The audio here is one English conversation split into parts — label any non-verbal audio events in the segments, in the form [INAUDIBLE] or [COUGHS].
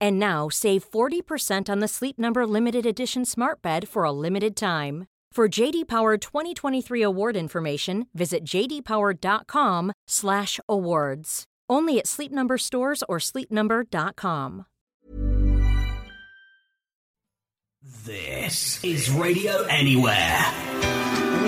And now save 40% on the Sleep Number limited edition Smart Bed for a limited time. For JD Power 2023 award information, visit jdpower.com/awards. Only at Sleep Number stores or sleepnumber.com. This is Radio Anywhere.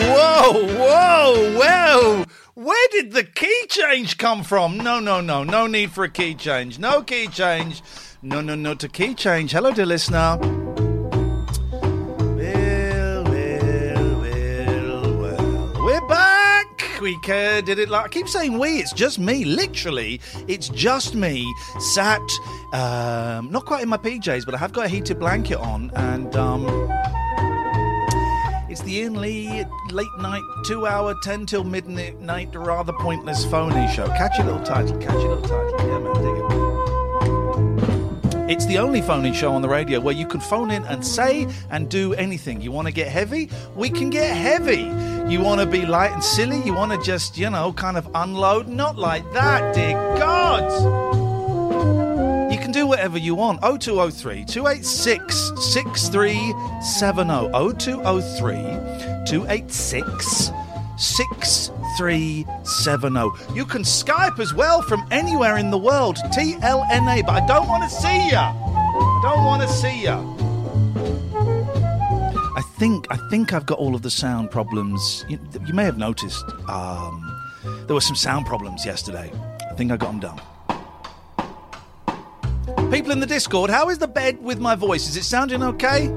Whoa, whoa, whoa! Where did the key change come from? No, no, no, no need for a key change. No key change. No, no, no to key change. Hello, dear listener. Well, well, well, well. We're back. We did it like I keep saying we. It's just me. Literally, it's just me sat, um, not quite in my PJs, but I have got a heated blanket on, and um, it's the Lee late night, two hour, 10 till midnight, rather pointless phony show. Catchy little title, catchy little title. Yeah, man, dig it. It's the only phone-in show on the radio where you can phone in and say and do anything. You want to get heavy? We can get heavy. You want to be light and silly? You want to just, you know, kind of unload? Not like that, dear God. You can do whatever you want. 0203 286 6370. 0203 286 6370. You can Skype as well from anywhere in the world. TLNA, but I don't want to see ya. I don't want to see ya. I think I think I've got all of the sound problems. You, you may have noticed um, there were some sound problems yesterday. I think I got them done. People in the Discord, how is the bed with my voice? Is it sounding okay?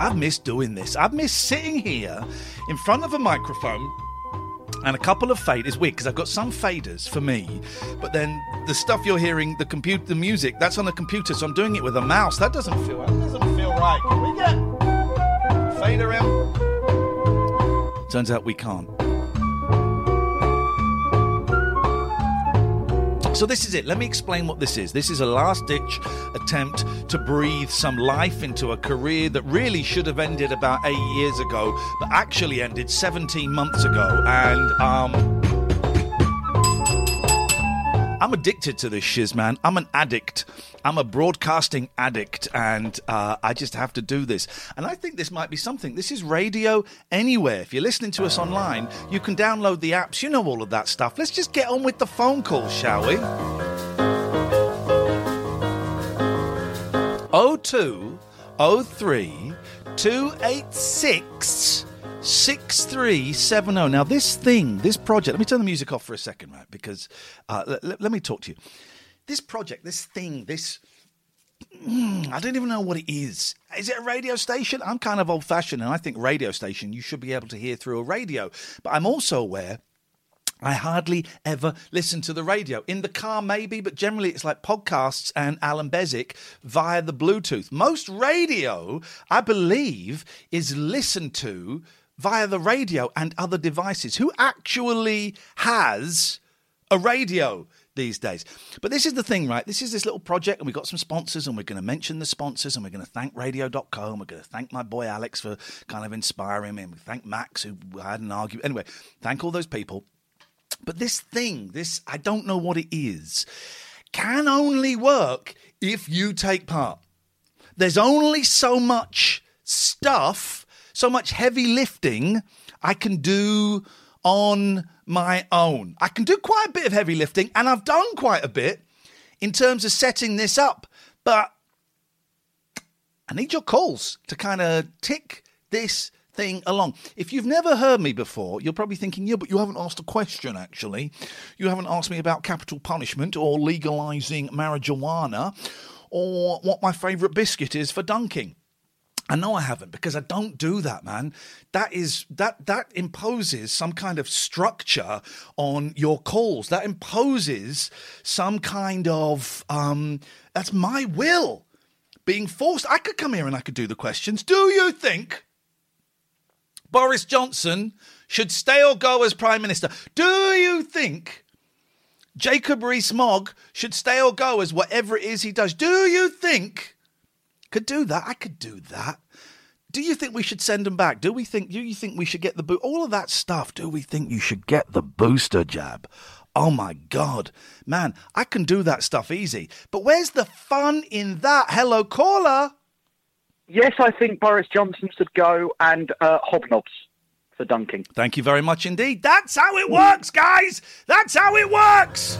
I've missed doing this. I've missed sitting here in front of a microphone and a couple of faders. It's weird because I've got some faders for me, but then the stuff you're hearing, the compute, the music, that's on a computer, so I'm doing it with a mouse. That doesn't feel. That doesn't feel right. Can we get fader in? Turns out we can't. So this is it. Let me explain what this is. This is a last-ditch attempt to breathe some life into a career that really should have ended about eight years ago, but actually ended 17 months ago. And um, I'm addicted to this shiz, man. I'm an addict. I'm a broadcasting addict, and uh, I just have to do this. And I think this might be something. This is radio anywhere. If you're listening to us online, you can download the apps. You know all of that stuff. Let's just get on with the phone call, shall we? 02 03 286 6370. Now, this thing, this project, let me turn the music off for a second, right? Because uh, let, let me talk to you. This project, this thing, this. Mm, I don't even know what it is. Is it a radio station? I'm kind of old fashioned, and I think radio station you should be able to hear through a radio. But I'm also aware I hardly ever listen to the radio. In the car, maybe, but generally it's like podcasts and Alan Bezic via the Bluetooth. Most radio, I believe, is listened to via the radio and other devices. Who actually has a radio? these days. But this is the thing, right? This is this little project, and we've got some sponsors, and we're going to mention the sponsors, and we're going to thank radio.com. We're going to thank my boy Alex for kind of inspiring me, and we thank Max, who had an argument. Anyway, thank all those people. But this thing, this, I don't know what it is, can only work if you take part. There's only so much stuff, so much heavy lifting I can do on my own. I can do quite a bit of heavy lifting, and I've done quite a bit in terms of setting this up, but I need your calls to kind of tick this thing along. If you've never heard me before, you're probably thinking, yeah, but you haven't asked a question, actually. You haven't asked me about capital punishment or legalizing marijuana or what my favourite biscuit is for dunking. I know I haven't because I don't do that, man. That is that that imposes some kind of structure on your calls. That imposes some kind of um that's my will being forced. I could come here and I could do the questions. Do you think Boris Johnson should stay or go as Prime Minister? Do you think Jacob Rees Mogg should stay or go as whatever it is he does? Do you think could do that? I could do that. Do you think we should send them back? Do we think? Do you think we should get the boot? All of that stuff. Do we think you should get the booster jab? Oh my God, man, I can do that stuff easy. But where's the fun in that? Hello, caller. Yes, I think Boris Johnson should go and uh, hobnobs for dunking. Thank you very much indeed. That's how it works, guys. That's how it works.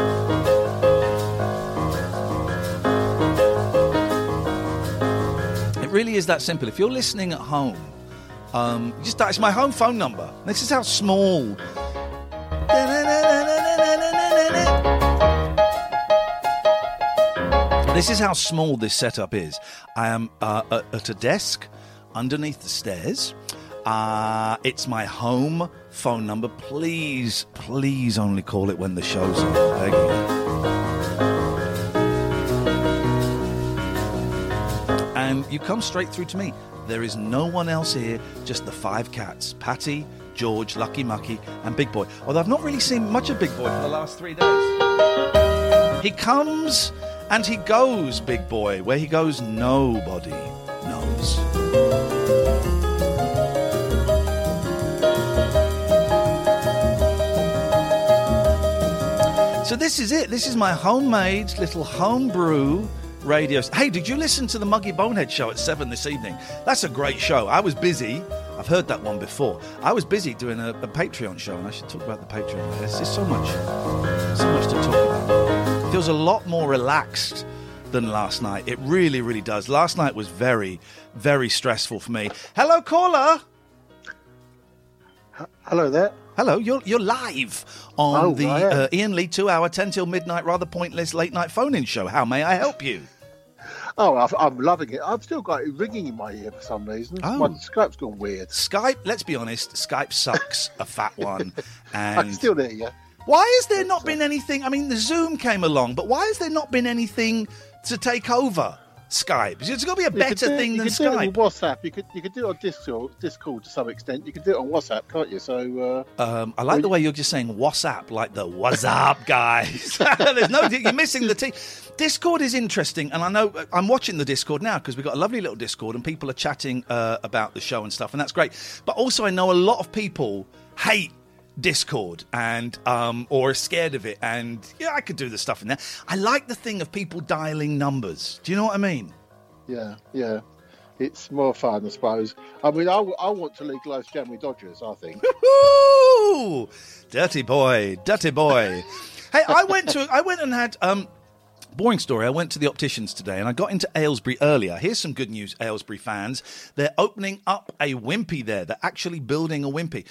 [LAUGHS] really is that simple. If you're listening at home, um, just that's my home phone number. This is how small. This is how small this setup is. I am uh, at, a desk underneath the stairs. Uh, it's my home phone number. Please, please only call it when the show's on. You. Come straight through to me. There is no one else here, just the five cats Patty, George, Lucky Mucky, and Big Boy. Although I've not really seen much of Big Boy for the last three days. He comes and he goes, Big Boy. Where he goes, nobody knows. So this is it. This is my homemade little homebrew radio. Hey, did you listen to the Muggy Bonehead show at seven this evening? That's a great show. I was busy. I've heard that one before. I was busy doing a, a Patreon show, and I should talk about the Patreon. There's just so much, so much to talk about. It feels a lot more relaxed than last night. It really, really does. Last night was very, very stressful for me. Hello, caller. Hello there. Hello, you're you're live on Oh, the I uh, Iain Lee two hour, ten till midnight, rather pointless late night phone in show. How may I help you? Oh, I've, I'm loving it. I've still got it ringing in my ear for some reason. Oh. My Skype's gone weird. Skype. Let's be honest, Skype sucks a fat one. [LAUGHS] I And can still there, yeah. why has there not been anything? I mean, the Zoom came along, but why has there not been anything to take over Skype? It's got to be a better do thing you than could do it on Skype. WhatsApp. You could you could do it on Discord, Discord to some extent. You could do it on WhatsApp, can't you? So uh, Um, I like the way you're just saying WhatsApp, like the "What's up, guys." [LAUGHS] [LAUGHS] There's no, you're missing the T. Discord is interesting, and I know I'm watching the Discord now because we've got a lovely little Discord, and people are chatting uh, about the show and stuff, and that's great. But also, I know a lot of people hate Discord and um, or are scared of it, and yeah, I could do the stuff in there. I like the thing of people dialing numbers. Do you know what I mean? yeah, yeah, it's more fun, I suppose. I mean, I, I want to legalise Jammy Dodgers. I think. [LAUGHS] Woo! Dirty boy, dirty boy. [LAUGHS] hey, I went to I went and had um boring story. I went to the opticians today and I got into Aylesbury earlier. Here's some good news, Aylesbury fans. They're opening up a Wimpy there. They're actually building a Wimpy.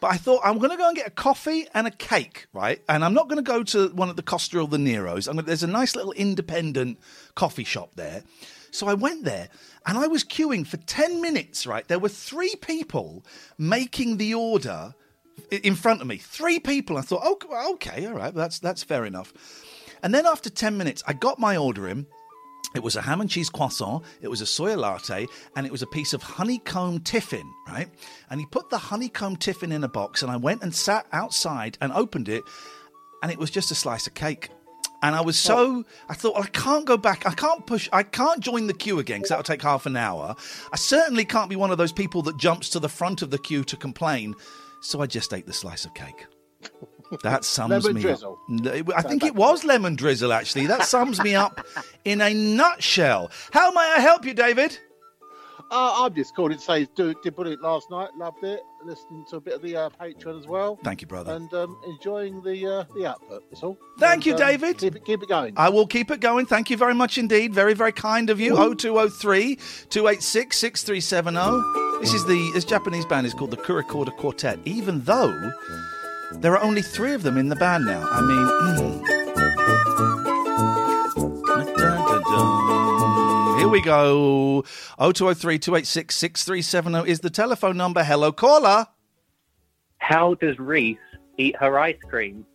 But I thought I'm going to go and get a coffee and a cake, right? And I'm not going to go to one of the Costa or the Neros. I'm gonna, there's a nice little independent coffee shop there. So I went there and I was queuing for 10 minutes, right? There were three people making the order in front of me. Three people. I thought, oh, okay, all right, that's that's fair enough. And then after ten minutes, I got my order in. It was a ham and cheese croissant, it was a soya latte, and it was a piece of honeycomb tiffin, right? And he put the honeycomb tiffin in a box, and I went and sat outside and opened it, and it was just a slice of cake. And I was so, I thought, well, I can't go back. I can't push, I can't join the queue again because that'll take half an hour. I certainly can't be one of those people that jumps to the front of the queue to complain. So I just ate the slice of cake. That sums Lemon me drizzle. up. I think it was lemon drizzle, actually. That sums me up in a nutshell. How may I help you, David? Uh, I'm just calling to say, do, did brilliant last night. Loved it. Listening to a bit of the uh, Patreon as well. Thank you, brother. And um, enjoying the uh, the output. That's all. Thank you, And, um, David. Keep it, keep it going. I will keep it going. Thank you very much indeed. Very, very kind of you. 0203 286 6370. This is the this Japanese band is called the Kuricorder Quartet, even though there are only three of them in the band now. I mean, mm. Here we go. 0203 286 6370 is the telephone number. Hello, caller. How does Reese eat her ice cream?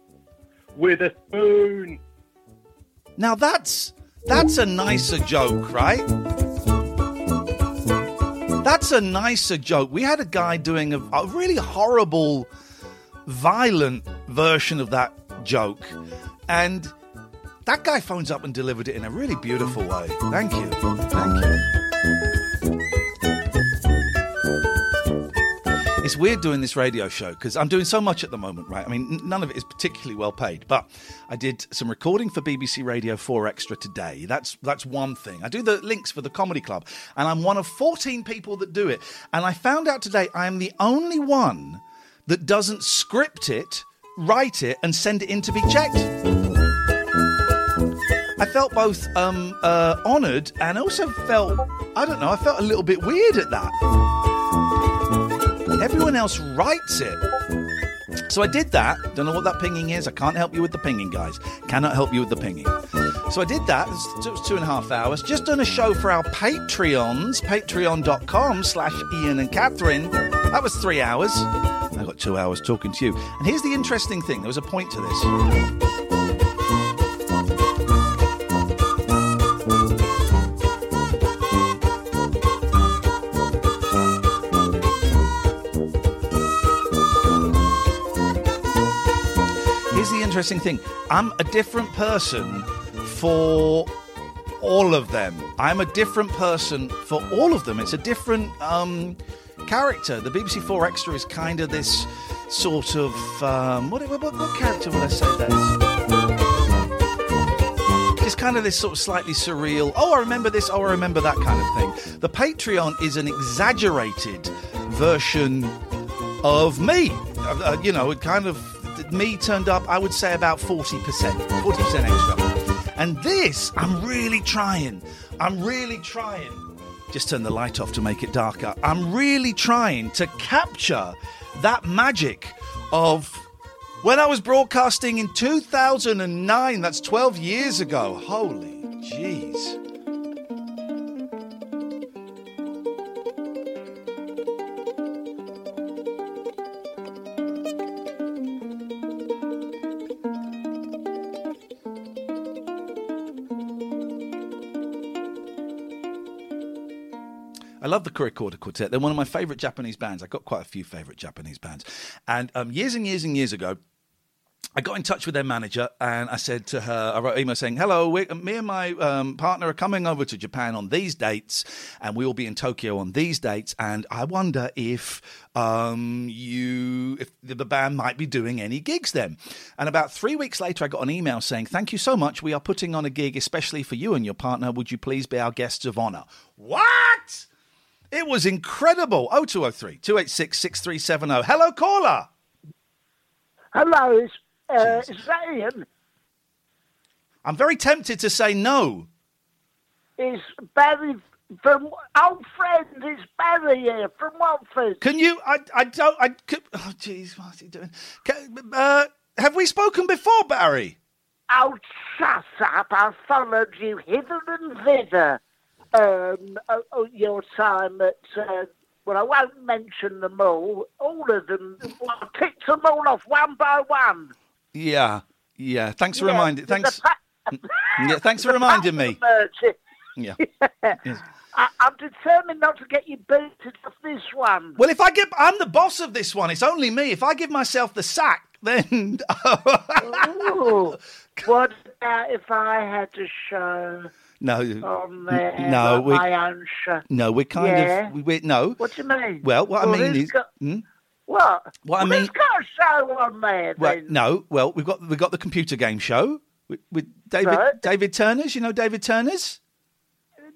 With a spoon. Now that's that's a nicer joke, right? That's a nicer joke. We had a guy doing a, a really horrible, violent version of that joke, and that guy phones up and delivered it in a really beautiful way. Thank you, thank you. It's weird doing this radio show because I'm doing so much at the moment, right? I mean, none of it is particularly well paid, but I did some recording for BBC Radio 4 Extra today. That's that's one thing. I do the links for the comedy club, and I'm one of 14 people that do it. And I found out today I am the only one that doesn't script it, write it, and send it in to be checked. I felt both um, uh, honoured and also felt, I don't know, I felt a little bit weird at that. Everyone else writes it. So I did that. Don't know what that pinging is. I can't help you with the pinging, guys. Cannot help you with the pinging. So I did that. It was, two and a half hours. Just done a show for our Patreons, patreon.com slash Ian and Catherine. That was three hours. I got two hours talking to you. And here's the interesting thing. There was a point to this. Here's the interesting thing I'm a different person for all of them. I'm a different person for all of them. It's a different um, character. The BBC Four Extra is kind of this sort of. Um, what, what, what character would I say that? It's kind of this sort of slightly surreal, oh, I remember this, oh, I remember that kind of thing. The Patreon is an exaggerated version of me. Uh, you know, it kind of me turned up, I would say about 40%, 40% extra. And this, I'm really trying. I'm really trying. Just turn the light off to make it darker. I'm really trying to capture that magic of when I was broadcasting in 2009. That's 12 years ago. Holy jeez. Love the Kuricorder Quartet. They're one of my favorite Japanese bands. I've got quite a few favorite Japanese bands. And um, years and years and years ago, I got in touch with their manager and I said to her, I wrote an email saying, Hello, we, me and my um, partner are coming over to Japan on these dates and we will be in Tokyo on these dates. And I wonder if um, you, if the band might be doing any gigs then. And about three weeks later, I got an email saying, Thank you so much. We are putting on a gig especially for you and your partner. Would you please be our guests of honor? What? It was incredible. 0203 286 6370. Hello, caller. Hello, is, uh, is that Iain? I'm very tempted to say no. Is Barry from old friend? Is Barry here from Watford? Can you? I, I don't. I could. Oh, jeez, what's he doing? Can, uh, have we spoken before, Barry? Oh, shut up! I followed you hither and thither. Um, your time at. Uh, well, I won't mention them all. All of them. Well, I picked them all off one by one. Yeah, yeah. Thanks for Yeah, reminding. Thanks. pa- Yeah, thanks for [LAUGHS] reminding me. Merchant. [LAUGHS] Yeah. Yes. I, I'm determined not to get you booted off this one. Well, if I give, I'm the boss of this one. It's only me. If I give myself the sack, [LAUGHS] then Ooh, what about if I had to show no, there, no, like we, no, we're kind Yeah. of, we, we, no. What do you mean? Well, what I mean is, got- Hmm? what? What I mean- got a show on there Well, then? no. Well, we've got we've got the computer game show with, with David Right. David Turner's. You know David Turner's.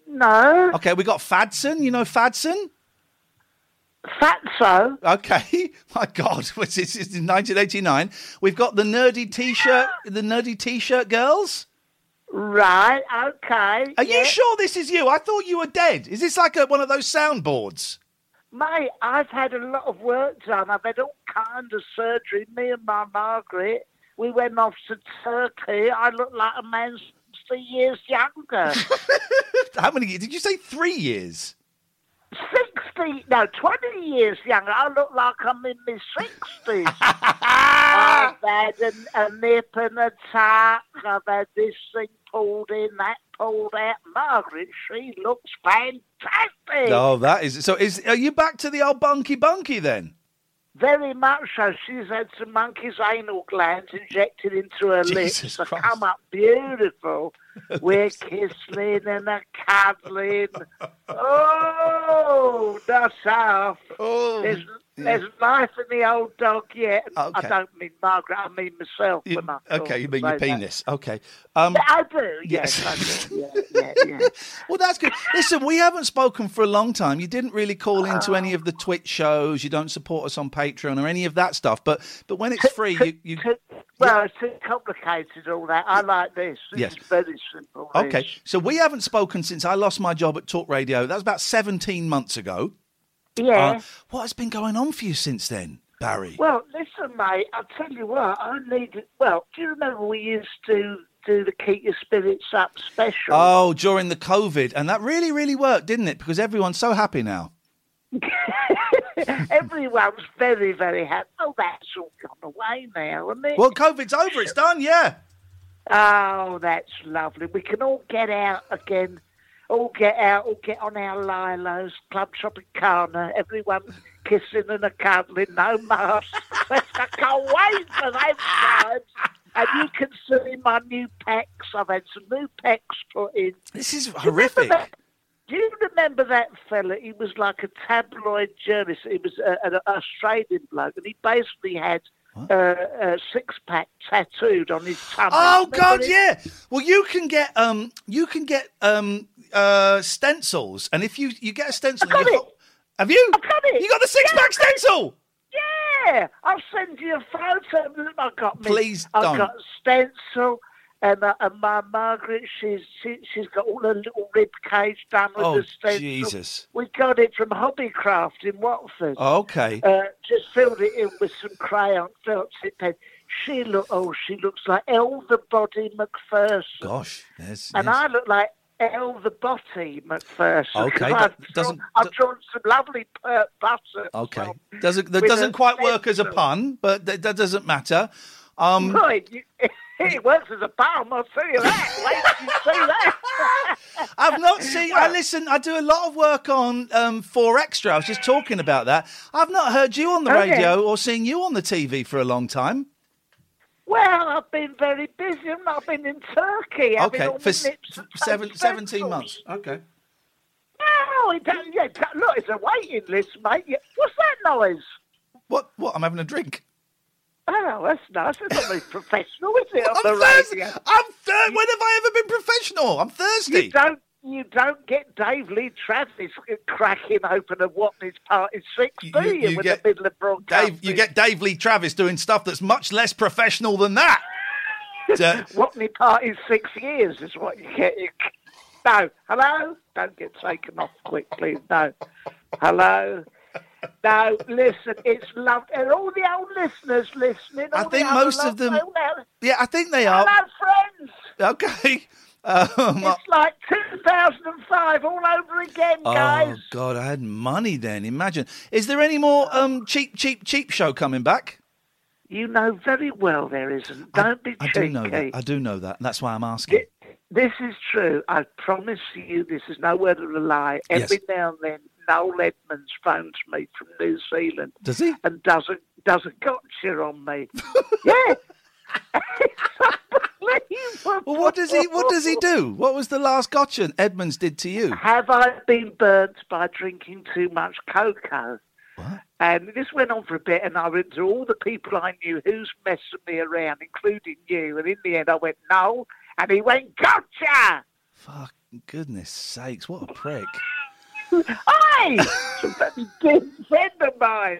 No. Okay, we got Fadson. You know Fadson? Fatso. Okay. [LAUGHS] My God, [LAUGHS] this? It's in 1989. We've got the nerdy T-shirt, the nerdy T-shirt girls. Right. Okay. Are yeah. you sure this is you? I thought you were dead. Is this like a, one of those soundboards? Mate, I've had a lot of work done. I've had all kind of surgery. Me and my Margaret, we went off to Turkey. I look like a man sixty years younger. [LAUGHS] How many? Years? Did you say three years? sixty, no, twenty years younger. I look like I'm in my sixties. [LAUGHS] I've had a, a nip and a tuck. I've had this thing pulled in, that pulled out. Margaret, she looks fantastic. Oh, that is so. Is are you back to the old bunky bunky then? Very much so. She's had some monkey's anal glands injected into her [LAUGHS] Jesus lips. They Christ. come up beautiful. [LAUGHS] We're kissing and a cuddling. [LAUGHS] Oh, that's off. Oh, There's, there's life in the old dog yet. I don't mean Margaret, I mean myself. You- okay, you mean your about that. penis? Okay. Um, I do, Yes. yes, I do. [LAUGHS] Yeah, yeah, yeah. well, that's good. Listen, we haven't spoken for a long time. You didn't really call into any of the Twitch shows. You don't support us on Patreon or any of that stuff. But but when it's free, you, you well, it's too complicated, all that. I like this. This Yes. is very simple. okay. this. So we haven't spoken since I lost my job at Talk Radio. That was about seventeen months ago. Yeah. Uh, what has been going on for you since then, Barry? Well, listen, mate. I'll tell you what. I need. Well, do you remember we used to do the Keep Your Spirits Up special? Oh, during the COVID, and that really, really worked, didn't it? Because everyone's so happy now. [LAUGHS] Everyone's very, very happy. Oh, that's all gone away now, isn't it? Well, COVID's over. It's done. Yeah. Oh, that's lovely. We can all get out again. All get out, all get on our Lilos, Club Tropicana, everyone kissing and a cuddling, no masks. I can't wait for those times. And you can see my new pecs. I've had some new pecs put in. This is Do you remember horrific. Do you remember that fella? He was like a tabloid journalist. He was a, an Australian bloke, and he basically had uh, a six pack tattooed on his tummy. Oh Remember God, it? yeah. Well, you can get um, you can get um, uh, stencils, and if you you get a stencil, I got it. have you? I got it. You got the six pack Yeah. stencil. Yeah, I'll send you a photo. I've got me. Please don't. I've got a stencil, and, uh, and my Margaret, she's she, she's got all her little rib cage done with Oh, the stencil. Jesus. We got it from Hobbycraft in Watford. Okay. Uh, just filled it in with some crayon, felt it pen. She look. Oh, she looks like Elle the Body Macpherson, Gosh, there's, and yes. I look like Elle the Body Macpherson. Okay, I've, that doesn't- drawn, I've drawn some lovely uh, butter. okay. Doesn't that doesn't quite work as a pun, but that, that doesn't matter. Um, Right, [LAUGHS] it works as a palm. I'll tell you that. Wait till you see that. I've not seen. I listen. I do a lot of work on um, Four Extra. I was just talking about that. I've not heard you on the Okay. radio or seen you on the TV for a long time. well, I've been very busy. I've been in Turkey. having Okay, for seven, 17 months. Okay. Oh, it don't, yeah, look, it's a waiting list, mate. What's that noise? What? What? I'm having a drink. Oh, that's nice. It's not very professional, is it, I'm thirsty. I'm thir- When have I ever been professional? I'm thirsty. You don't, you don't get Dave Lee Travis cracking open a Watney's Party 6, do You- you, you in get- the middle of broadcasting? Dave, you get Dave Lee Travis doing stuff that's much less professional than that. [LAUGHS] Uh, Watney Party six years is what you get. You, no, hello? Don't get taken off quick, please. No. Hello? No, listen, it's lovely. And all the old listeners listening. I think most of them- yeah, I think they are. Hello, friends. Okay. [LAUGHS] Um, It's like 2005 all over again, oh guys. Oh God, I had money then. Imagine. Is there any more um, cheap, cheap, cheap show coming back? You know very well there isn't. Don't be I do know that. I do know that. That's why I'm asking. Thi- This is true. I promise you, this is no word of a lie. Yes. Every now and then, Noel Edmonds phones me from New Zealand Does he? and does a does a gotcha on me. [LAUGHS] yeah. Well, what does he? What does he do? What was the last gotcha Edmonds did to you? Have I been burnt by drinking too much cocoa? What? And this went on for a bit, and I went to all the people I knew who's messing me around, including you. And in the end, I went, no. And he went, gotcha! Fuck Goodness sakes, what a prick. Hey, a very good friend of mine.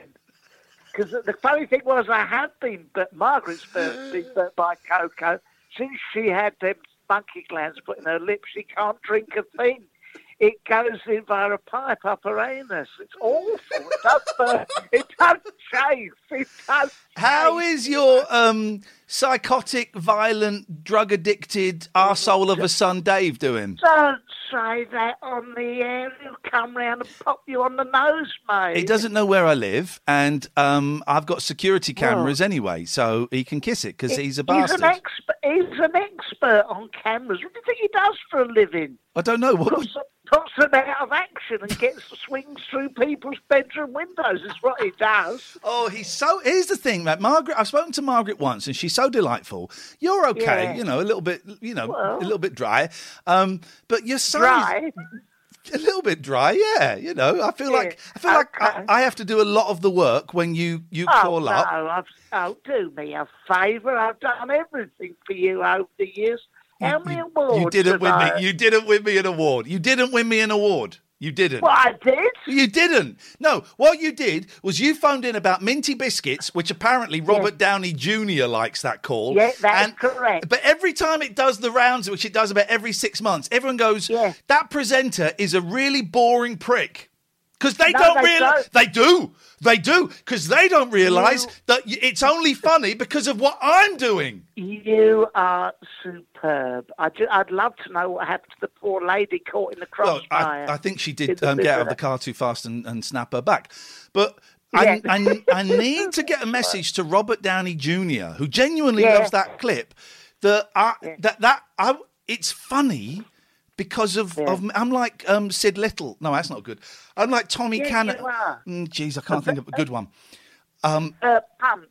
Because the funny thing was, I had been, but Margaret's first been [GASPS] burnt by Coco. Since she had them monkey glands put in her lips, she can't drink a thing. It goes in via a pipe up her anus. It's awful. It does burn. It does chafe. It does. How is your um, psychotic, violent, drug addicted arsehole of a son Dave doing? Don't say that on the air. He'll come round and pop you on the nose, mate. He doesn't know where I live, and um, I've got security cameras anyway, so he can kiss it because he's a bastard. He's an, expert, he's an expert on cameras. What do you think he does for a living? I don't know what. Puts, puts them out of action and gets swings through people's bedroom windows. Is what he does. Oh, he's so. Here's the thing, Margaret, I've spoken to Margaret once, and she's so delightful. You're okay, Yeah. you know, a little bit, you know, Well- a little bit dry, um, but your son Dry. a little bit dry. Yeah, you know, I feel Yeah, like I feel like I. I have to do a lot of the work when you you Oh call no! up. I've, oh, do me a favour. I've done everything for you over the years. How many awards? You didn't win I- me. You didn't win me an award. You didn't win me an award. You didn't. Well, I did. You didn't. No, what you did was you phoned in about minty biscuits, which apparently Robert Downey Jr. likes that call. Yeah, that's And- correct. But every time it does the rounds, which it does about every six months, everyone goes, Yeah. that presenter is a really boring prick. Because they No, don't they realize. don't. They do. They do. Because they don't realize You- that it's only funny because of what I'm doing. You are superb. I I'd love to know what happened to the poor lady caught in the crossfire. I, I think she did um, get out of the car too fast and, and snap her back. But I, Yeah. I, I [LAUGHS] need to get a message to Robert Downey Jr., who genuinely Yeah. loves that clip. That I, that that I, it's funny because of, of I'm like um, Sid Little. No, that's not good. I'm like Tommy Yes, Cannon. you are. Mm, I can't think of a good one. Uh, punt.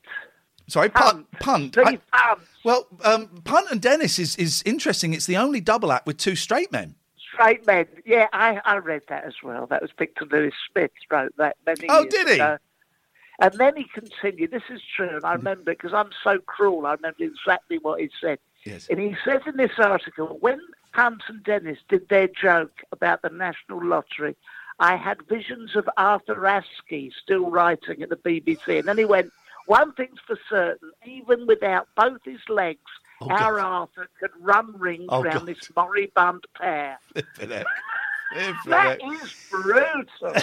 Sorry, punt. Punt. Please, I- punt. well, um, punt and Dennis is is interesting. It's the only double act with two straight men. Straight men. Yeah, I, I read that as well. That was Victor Lewis Smith wrote that many Oh, years did he? ago. And then he continued. This is true, and I remember because I'm so cruel. I remember exactly what he said. Yes. And he says in this article, when Punt and Dennis did their joke about the National Lottery, I had visions of Arthur Askey still writing at the BBC. And then he went, one thing's for certain, even without both his legs, Oh, our God. Arthur could run rings Oh, round God. this moribund pair. [LAUGHS] Flippin' heck. Flippin' That is brutal.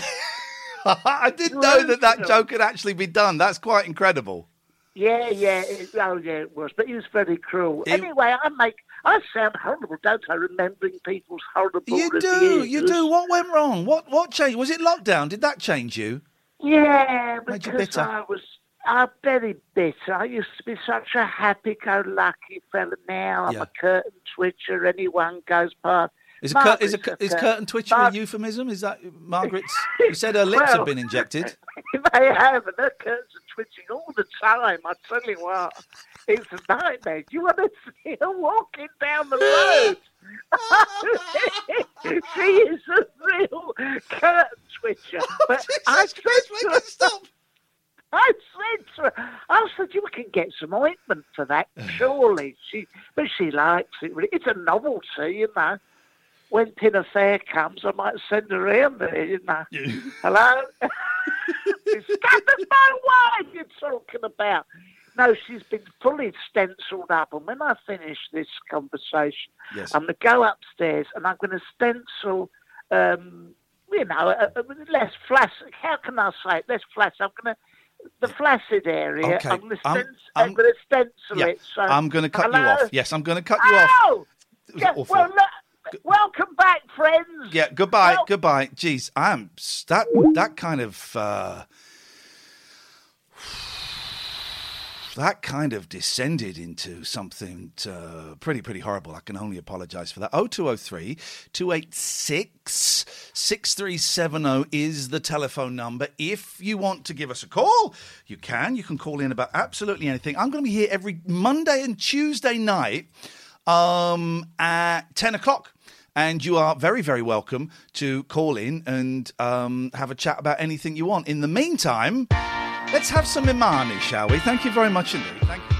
[LAUGHS] I didn't know that that joke could actually be done. That's quite incredible. yeah, yeah. It, oh, yeah, it was. But he was very cruel. He- Anyway, I make I sound horrible, don't I? Remembering people's horrible You do, reviews. you do. What went wrong? What what changed? Was it lockdown? Did that change you? Yeah, Made because? I was I'm very bitter. I used to be such a happy-go-lucky fella. Now I'm a curtain twitcher. Anyone goes past. Is, a cur- is, a, is cur- curtain twitcher a euphemism? Is that Margaret's? [LAUGHS] You said her lips Well- have been injected. [LAUGHS] they have, and their curtains are twitching all the time. I tell you what, it's a nightmare. You want to see her walking down the road? she is a real curtain twitcher. But I said to her, stop. [LAUGHS] I said to her, I said, you can get some ointment for that, [SIGHS] surely. She, but she likes it. It's a novelty, you know. When Pinner Fair comes, I might send her around there, you know. Hello? [LAUGHS] It's that's my wife you're talking about. No, she's been fully stenciled up. And when I finish this conversation, Yes. I'm going to go upstairs and I'm going to stencil, um, you know, less flaccid. How can I say it? Less flaccid. I'm going to, the flaccid area, Okay, I'm going to stencil, I'm- to stencil Yeah, it. So, I'm going to cut you off. Yes, I'm going to cut you off. Oh! was Yeah, well, look, welcome back, friends. Yeah, goodbye, Well- goodbye. Jeez, I'm that that kind of uh, that kind of descended into something uh, pretty pretty horrible. I can only apologise for that. 0203 286 6370 is the telephone number. If you want to give us a call, you can. You can call in about absolutely anything. I'm going to be here every Monday and Tuesday night um, at 10 o'clock. And you are very, very welcome to call in and um, have a chat about anything you want. In the meantime, let's have some Imani, shall we? Thank you very much indeed. Thank you.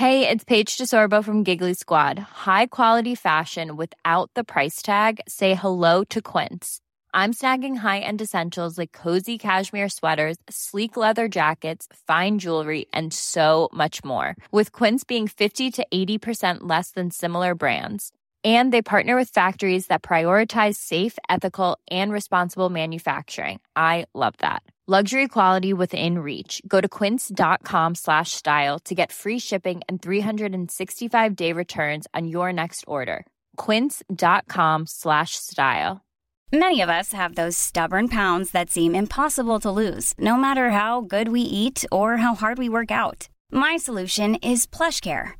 Hey, it's Paige DeSorbo from Giggly Squad. High quality fashion without the price tag. Say hello to Quince. I'm snagging high-end essentials like cozy cashmere sweaters, sleek leather jackets, fine jewelry, and so much more. With Quince being 50 to 80% less than similar brands. And they partner with factories that prioritize safe, ethical, and responsible manufacturing. I love that. Luxury quality within reach. Go to quince.com slash style to get free shipping and 365 day returns on your next order. Quince.com slash style. Many of us have those stubborn pounds that seem impossible to lose, no matter how good we eat or how hard we work out. My solution is PlushCare.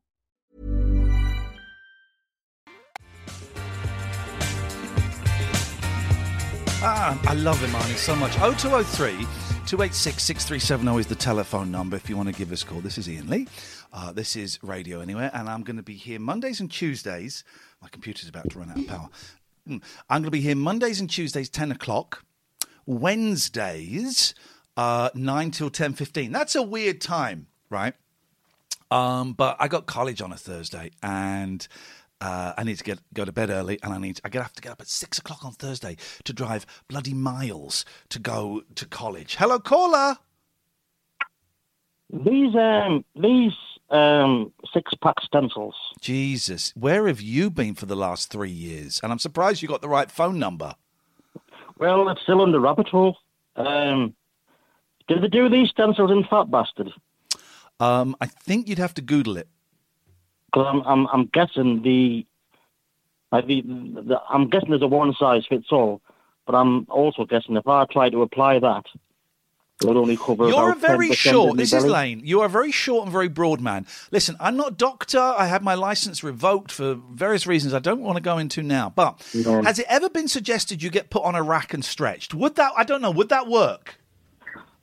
Ah, I love Imani so much. 0203 286 6370 is the telephone number if you want to give us a call. This is Iain Lee. Uh, this is Radio Anywhere, and I'm going to be here Mondays and Tuesdays. My computer's about to run out of power. Mm. I'm going to be here Mondays and Tuesdays, 10 o'clock. Wednesdays, uh, 9 till 10.15. That's a weird time, right? Um, but I got college on a Thursday, and uh, I need to get go to bed early, and I need I have to get up at six o'clock on Thursday to drive bloody miles to go to college. Hello, caller. These um these um six pack stencils. Jesus, where have you been for the last three years? And I'm surprised you got the right phone number. Well, it's still under rabbit hole. Um, did they do these stencils in Fat Bastard? Um, I think you'd have to Google it. Because I'm, I'm I'm guessing the, I the, the I'm guessing there's a one size fits all, but I'm also guessing if I try to apply that, it would only cover. You're a very short. This is. Lane. You are a very short and very broad man. Listen, I'm not a doctor. I had my license revoked for various reasons I don't want to go into now. But No. has it ever been suggested you get put on a rack and stretched? Would that? I don't know. Would that work?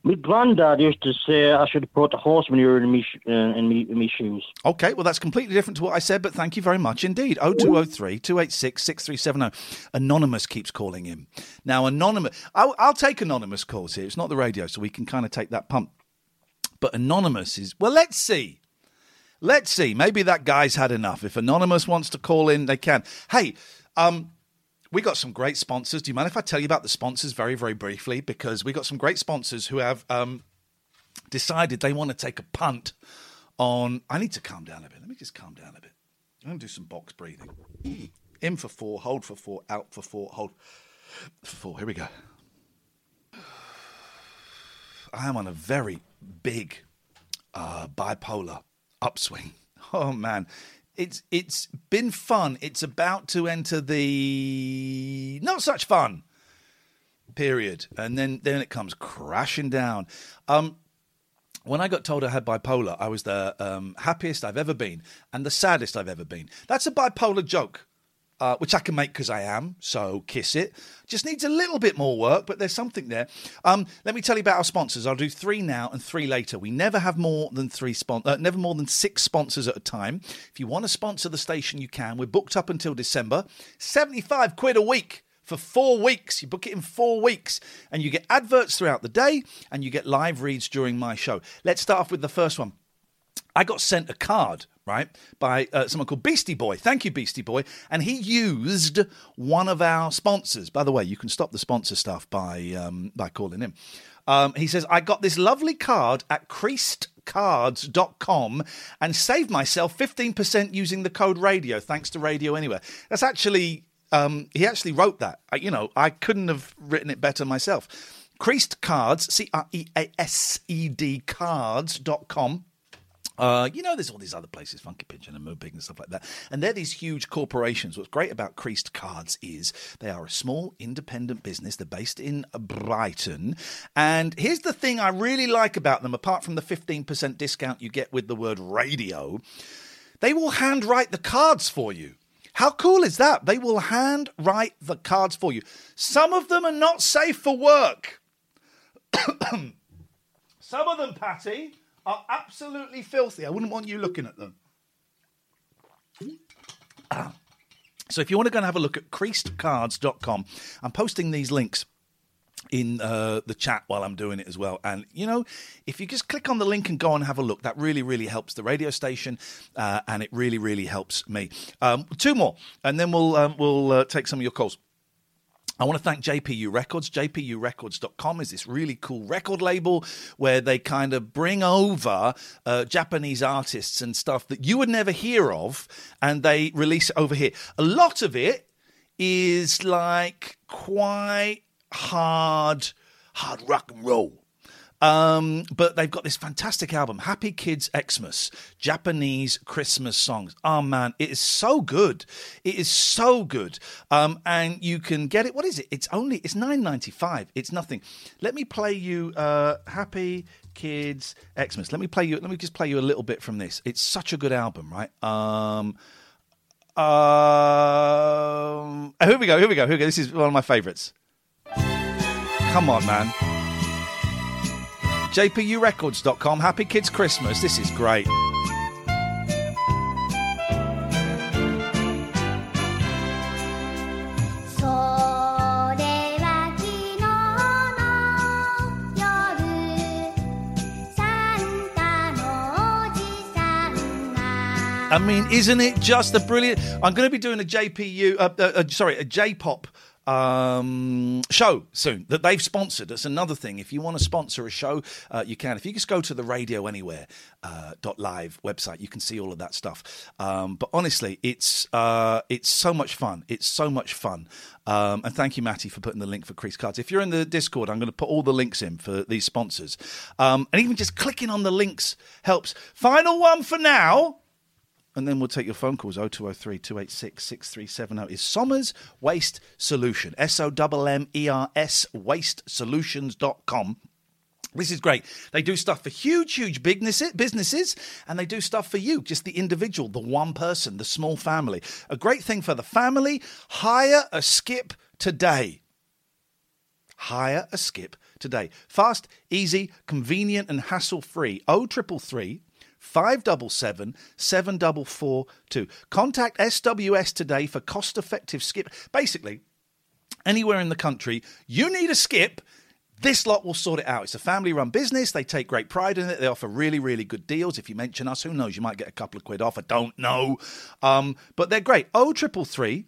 My granddad used to say I should put horse manure in me uh, in me in me shoes. Okay, well, that's completely different to what I said, but thank you very much indeed. 0203 286 6370. Anonymous keeps calling in. Now, Anonymous, I'll, I'll take Anonymous calls here. It's not the radio, so we can kind of take that pump. But Anonymous is, well, let's see. Let's see. Maybe that guy's had enough. If Anonymous wants to call in, they can. Hey, um, we got some great sponsors. Do you mind if I tell you about the sponsors very, very briefly? Because we got some great sponsors who have um, decided they want to take a punt on. I need to calm down a bit. Let me just calm down a bit. I'm going to do some box breathing. In for four, hold for four, out for four, hold for four. Here we go. I am on a very big uh, bipolar upswing. [LAUGHS] Oh man, it's it's been fun. It's about to enter the not such fun period, and then then it comes crashing down. Um, when I got told I had bipolar, I was the um, happiest I've ever been and the saddest I've ever been. That's a bipolar joke, uh, which I can make because I am. So kiss it. Just needs a little bit more work, but there's something there. Um, let me tell you about our sponsors. I'll do three now and three later. We never have more than three spon- uh, never more than six sponsors at a time. If you want to sponsor the station, you can. We're booked up until December. Seventy-five quid a week for four weeks. You book it in four weeks, and you get adverts throughout the day, and you get live reads during my show. Let's start off with the first one. I got sent a card, right, by uh, someone called Beastie Boy. Thank you, Beastie Boy. And he used one of our sponsors. By the way, you can stop the sponsor stuff by um, by calling him. Um, he says, I got this lovely card at creasedcards.com and saved myself 15% using the code radio, thanks to Radio Anywhere. That's actually, um, he actually wrote that. I, you know, I couldn't have written it better myself. Creased Cards, C R E A S E D cards.com. Uh, you know, there's all these other places, Funky Pigeon and Moonpig and stuff like that. And they're these huge corporations. What's great about Creased Cards is they are a small independent business. They're based in Brighton. And here's the thing I really like about them, apart from the 15% discount you get with the word radio, they will handwrite the cards for you. How cool is that? They will handwrite the cards for you. Some of them are not safe for work. [COUGHS] Some of them, Patty, are absolutely filthy. I wouldn't want you looking at them. [CLEARS THROAT] So if you want to go and have a look at creasedcards.com, I'm posting these links in uh, the chat while I'm doing it as well. And you know, if you just click on the link and go and have a look, that really, really helps the radio station, uh, and it really, really helps me. Um, two more, and then we'll um, we'll uh, take some of your calls. I want to thank JPU Records. JPURecords.com is this really cool record label where they kind of bring over uh, Japanese artists and stuff that you would never hear of, and they release it over here. A lot of it is like quite hard, hard rock and roll. Um, but they've got this fantastic album, Happy Kids Xmas, Japanese Christmas songs. Oh man, it is so good. It is so good. Um, and you can get it. What is it? It's only it's nine ninety five. It's nothing. Let me play you uh, Happy Kids Xmas. Let me play you. Let me just play you a little bit from this. It's such a good album, right? Um, um, here we go. Here we go. Here we go. This is one of my favourites. Come on, man. JPURecords.com. Happy Kids Christmas. This is great. I mean, isn't it just a brilliant? I'm going to be doing a JPU, uh, uh, uh, sorry, a J-pop um, show soon that they've sponsored. That's another thing. If you want to sponsor a show, uh, you can. If you just go to the Radio Anywhere uh, .live website, you can see all of that stuff. Um, but honestly, it's uh, it's so much fun. It's so much fun. Um, and thank you, Matty, for putting the link for Creased Cards. If you're in the Discord, I'm going to put all the links in for these sponsors. Um, and even just clicking on the links helps. Final one for now and then we'll take your phone calls 0203 286 6370 is Sommers Waste Solution. S O M M E R S wastesolutions.com. This is great. They do stuff for huge, huge businesses, and they do stuff for you, just the individual, the one person, the small family. A great thing for the family hire a skip today. Hire a skip today. Fast, easy, convenient, and hassle free. 0333 577 7442. Contact SWS today for cost effective skip. Basically, anywhere in the country, you need a skip. This lot will sort it out. It's a family run business. They take great pride in it. They offer really, really good deals. If you mention us, who knows? You might get a couple of quid off. I don't know. Um, but they're great. Oh, triple three.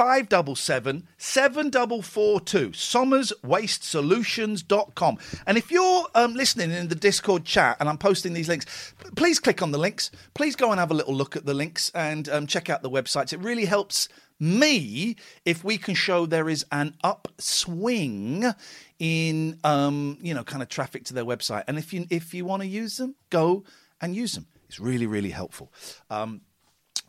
577 7442. SommersWasteSolutions.com. And if you're um, listening in the Discord chat and I'm posting these links, please click on the links. Please go and have a little look at the links and um, check out the websites. It really helps me if we can show there is an upswing in um, you know kind of traffic to their website and if you if you want to use them go and use them it's really really helpful um,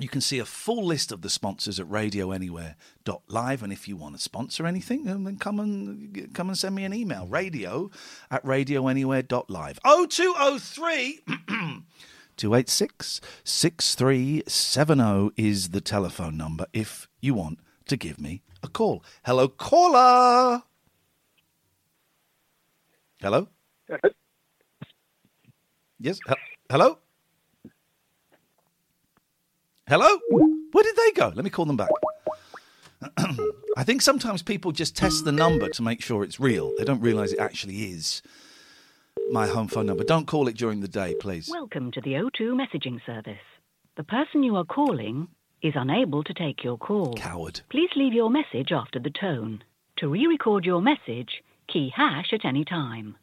you can see a full list of the sponsors at radioanywhere.live. And if you want to sponsor anything, then come and come and send me an email. Radio at radioanywhere.live. 0203 [CLEARS THROAT] 286 6370 is the telephone number if you want to give me a call. Hello, caller. Hello? Yes. Hello? Hello? Where did they go? Let me call them back. [CLEARS THROAT] I think sometimes people just test the number to make sure it's real. They don't realise it actually is my home phone number. Don't call it during the day, please. Welcome to the O2 messaging service. The person you are calling is unable to take your call. Coward. Please leave your message after the tone. To re record your message, key hash at any time.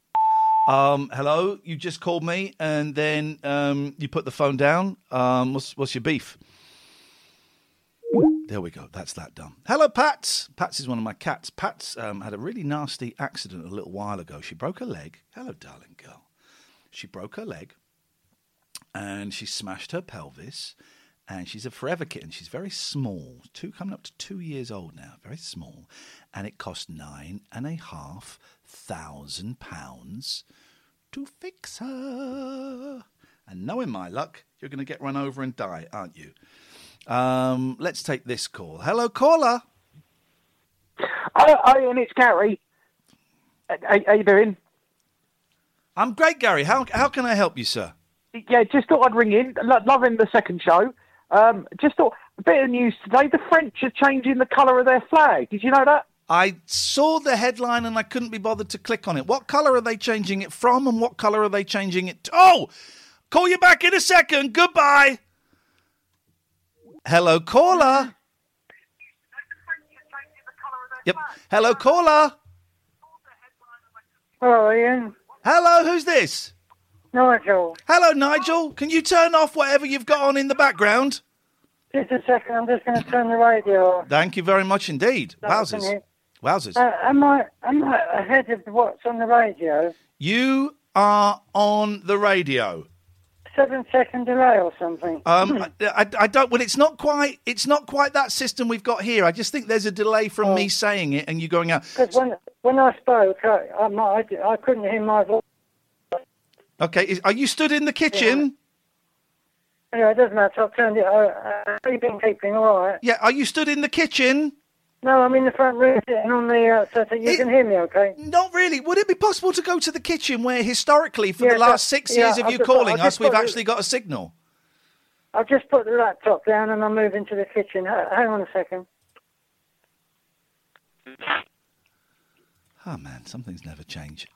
Um, hello, you just called me and then um, you put the phone down. Um, what's, what's your beef? There we go. That's that done. Hello, Pats. Pats is one of my cats. Pats um, had a really nasty accident a little while ago. She broke her leg. Hello, darling girl. She broke her leg and she smashed her pelvis. And she's a forever kitten. She's very small, two coming up to two years old now, very small. And it cost nine and a half thousand pounds to fix her. And knowing my luck, you're going to get run over and die, aren't you? Um, let's take this call. Hello, caller. Hi, Iain, it's Gary. How, how you doing? I'm great, Gary. How how can I help you, sir? Yeah, just thought I'd ring in. Lo- loving the second show. Um, just thought a bit of news today. The French are changing the colour of their flag. Did you know that? I saw the headline and I couldn't be bothered to click on it. What colour are they changing it from, and what colour are they changing it? To? Oh, call you back in a second. Goodbye. Hello, caller. Yep. Hello, caller. Hello, Iain. Hello, who's this? Nigel. Hello, Nigel. Can you turn off whatever you've got on in the background? Just a second, I'm just going to turn the radio off. Thank you very much indeed. Wowzers. Wowzers. Uh, am I am I ahead of what's on the radio? You are on the radio. Seven second delay or something. Um, I, I, I don't. Well, it's not quite. It's not quite that system we've got here. I just think there's a delay from me saying it and you going out. Because when when I spoke, I, I, I, I couldn't hear my voice. Okay, is, are you stood in the kitchen? Anyway, it doesn't matter. I've turned it. I, have you been keeping all right? Yeah. Are you stood in the kitchen? No, I'm in the front room sitting on the uh, so you can hear me, okay? Not really. Would it be possible to go to the kitchen where historically, for Yeah, the last six yeah, years of I've you calling us, we've actually got a signal? I've just put the laptop down and I'm moving to the kitchen. Hang on a second. Oh man, something's never changed.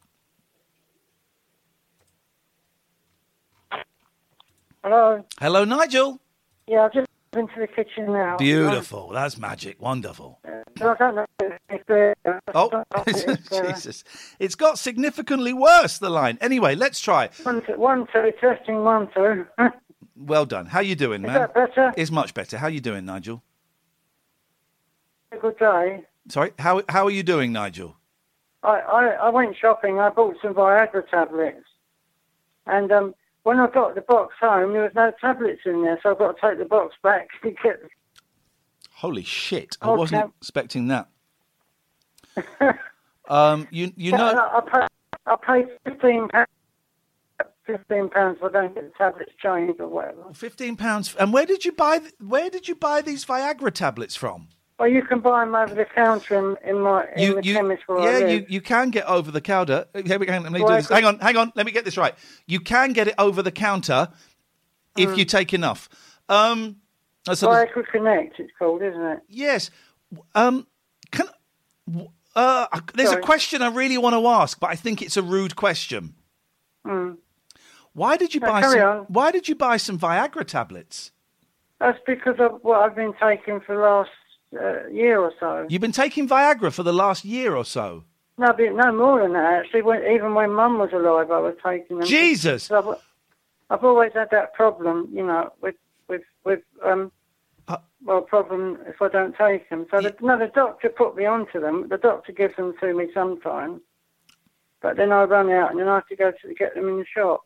Hello. Hello, Nigel. Yeah, I've just into the kitchen now. Beautiful. That's magic. Wonderful. So I don't know if they're. Oh, [LAUGHS] Jesus. It's got significantly worse, the line. Anyway, let's try. One, two, one, two, testing one, two. [LAUGHS] Well done. How you doing, man? Is man? that better? It's much better. How you doing, Nigel? Good day. Sorry, how how are you doing, Nigel? I, I, I went shopping. I bought some Viagra tablets. And um, when I got the box home, there was no tablets in there, so I've got to take the box back [LAUGHS] to get. Holy shit! I wasn't expecting that. [LAUGHS] um, you you know, I, I pay, I pay fifteen pounds. Fifteen pounds if I don't get the tablets changed or whatever. fifteen pounds. And where did you buy where did you buy these Viagra tablets from? Well, you can buy them over the counter in, in my in You, the you, chemist where I yeah, live. you, you can get over the counter. Here we go. Let me do I this. Hang on, hang on. Let me get this right. You can get it over the counter if Mm. you take enough. Um, so there's- Viagra Connect, it's called, isn't it? Yes. Um, can w- uh, there's Sorry. a question I really want to ask, but I think it's a rude question. Mm. Why did you No, buy carry some? on. Why did you buy some Viagra tablets? That's because of what I've been taking for the last uh, year or so. You've been taking Viagra for the last year or so. No, but no more than that. Actually, when, even when Mum was alive, I was taking them. Jesus! I've, I've always had that problem, you know, with with with um, Uh, well, problem if I don't take them. So the, no, the doctor put me onto them. The doctor gives them to me sometimes, but then I run out and then I have to go to get them in the shop.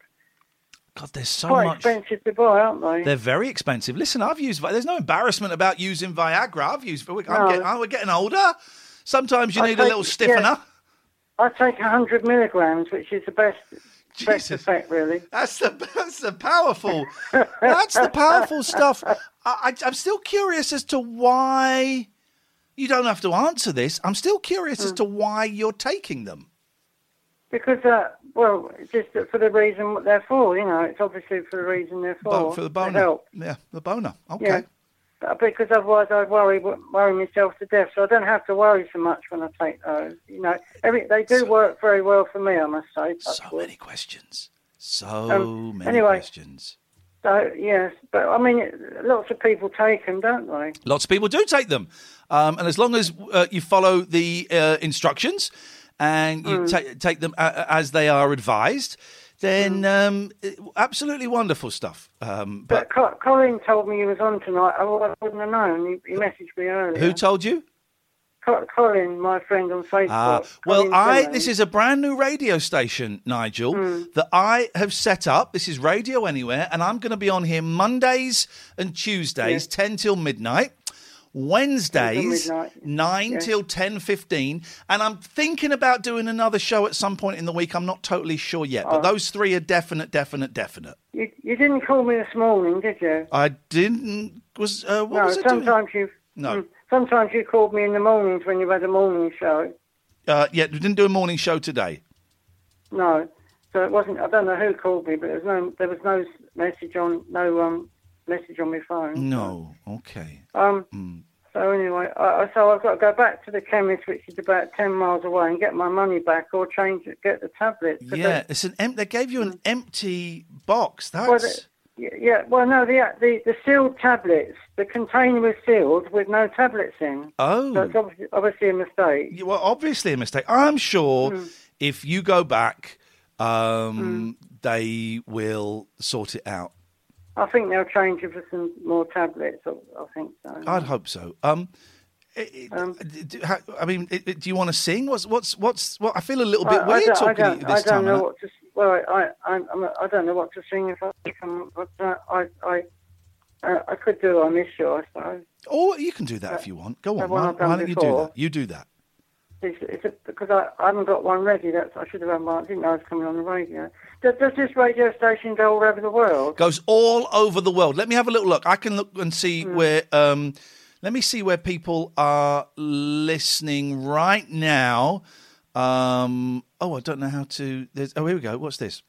God, there's so Quite much. expensive to buy, aren't they? They're very expensive. Listen, I've used. There's no embarrassment about using Viagra. I've used. I'm No. getting, oh, we're getting older. Sometimes you I need a little stiffener. yeah. I take 100 milligrams, which is the best, best effect, really. That's the that's the powerful. That's the powerful stuff. I, I, I'm still curious as to why. You don't have to answer this. I'm still curious Hmm. as to why you're taking them. Because, uh, well, just for the reason what they're for, you know, it's obviously for the reason they're for. Bo- for the boner. help. Yeah, the boner. Okay. Yeah. But because otherwise I'd worry worry myself to death. So I don't have to worry so much when I take those. You know, every they do work very well for me. I must say. So many questions. So Um, many anyway. questions. So yes, but I mean, lots of people take them, don't they? Lots of people do take them, um, and as long as uh, you follow the uh, instructions and you Mm. ta- take them uh, as they are advised, then Mm. um, absolutely wonderful stuff. Um, But but Co- Colin told me he was on tonight. I I wouldn't have known. He, he messaged me earlier. who told you? Colin, my friend on Facebook. Ah, well, Colin I this is a brand new radio station, Nigel, Hmm. that I have set up. This is Radio Anywhere, and I'm going to be on here Mondays and Tuesdays, ten till midnight. Wednesdays, nine Yeah. till ten fifteen, and I'm thinking about doing another show at some point in the week. I'm not totally sure yet, but Oh. those three are definite, definite, definite. You, you didn't call me this morning, did you? I didn't. Was uh, what no, was I doing? sometimes you. No. mm, Sometimes you called me in the mornings when you had a morning show. Uh, yeah, we didn't do a morning show today. No, so it wasn't. I don't know who called me, but there was no. There was no message on. No um message on my phone. No. Okay. Um. Mm. So anyway, I, so I've got to go back to the chemist, which is about ten miles away, and get my money back, or change it, get the tablets. 'cause Yeah, they- it's an em- they gave you an empty box. Well, That's the- yeah, yeah, well, no, the, the the sealed tablets. The container was sealed with no tablets in. oh. So obviously, obviously a mistake. Well, obviously a mistake. I'm sure Hmm. if you go back, um, they will sort it out. I think they'll change it for some more tablets. I, I think so. I'd hope so. Um, it- it- do- how- I mean, it- do you want to sing? What's what's what's what? I feel a little bit I, weird I talking don't, to you this I don't time. know what to. Well, I, I, I'm, I don't know what to sing if I come. But uh, I, I, uh, I could do on this show, I suppose. Or you can do that if you want. Go on. Why, why don't you do that? You do that. It's, it's a, because I, I haven't got one ready. That's I should have had one. I didn't know it was coming on the radio. Does, does this radio station go all over the world? Goes all over the world. Let me have a little look. I can look and see Hmm. where. Um, let me see where people are listening right now. Um, oh, I don't know how to. There's, oh, here we go. What's this?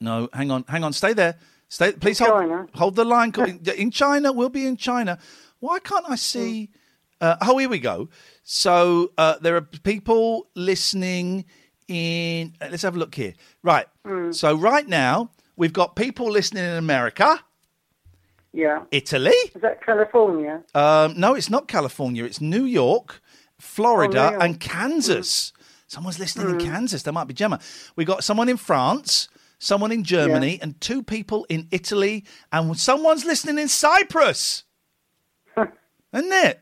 No, hang on, hang on. Stay there. Stay. Please hold. China. Hold the line. in, [LAUGHS] in China, we'll be in China. Why can't I see? Uh, oh, here we go. So uh, there are people listening in. uh, Let's have a look here. Right. So right now we've got people listening in America, Yeah. Italy. Is that California? Um, no, it's not California. It's New York, Florida, Oh, and Kansas. Someone's listening in Kansas. That might be Gemma. We got someone in France, someone in Germany, and two people in Italy, and someone's listening in Cyprus. [LAUGHS] Isn't it?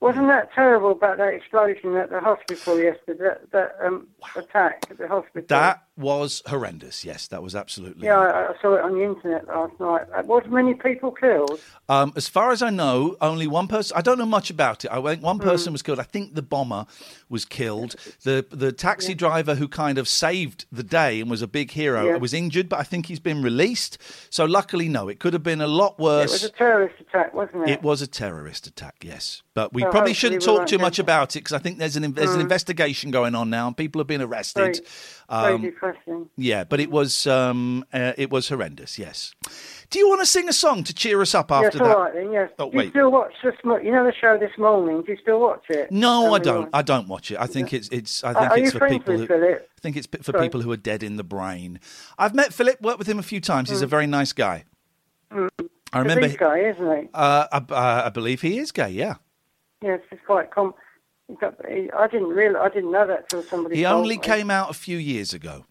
Wasn't that terrible about that explosion at the hospital yesterday? That, that um, attack at the hospital. That was horrendous. Yes, that was absolutely. Yeah, I, I saw it on the internet last night. Uh, Was many people killed? Um, as far as I know, only one person. I don't know much about it. I think Hmm. one person was killed. I think the bomber was killed. The the taxi driver who kind of saved the day and was a big hero Yeah. was injured, but I think he's been released. So luckily, no. It could have been a lot worse. It was a terrorist attack, wasn't it? It was a terrorist attack, yes. But we Probably shouldn't talk too much about it because I think there's an there's an Mm. investigation going on now and people have been arrested. Very, very Um, depressing. yeah, but it was um, uh, it was horrendous. Yes. Do you want to sing a song to cheer us up after yes, all that? right then. Yes. Oh, do you still watch this? mo- You know the show this morning. Do you still watch it? No, I don't. I don't watch it. I think it's it's. I think it's for people who. Phillip? I think it's for Sorry. people who are dead in the brain. I've met Phillip. Worked with him a few times. He's a Mm. very nice guy. Mm. I remember. He's gay, isn't he? Uh, I, uh, I believe he is gay. Yeah. Yes, it's quite com. he's got- he- I didn't real. I didn't know that till somebody. He only me. came out a few years ago.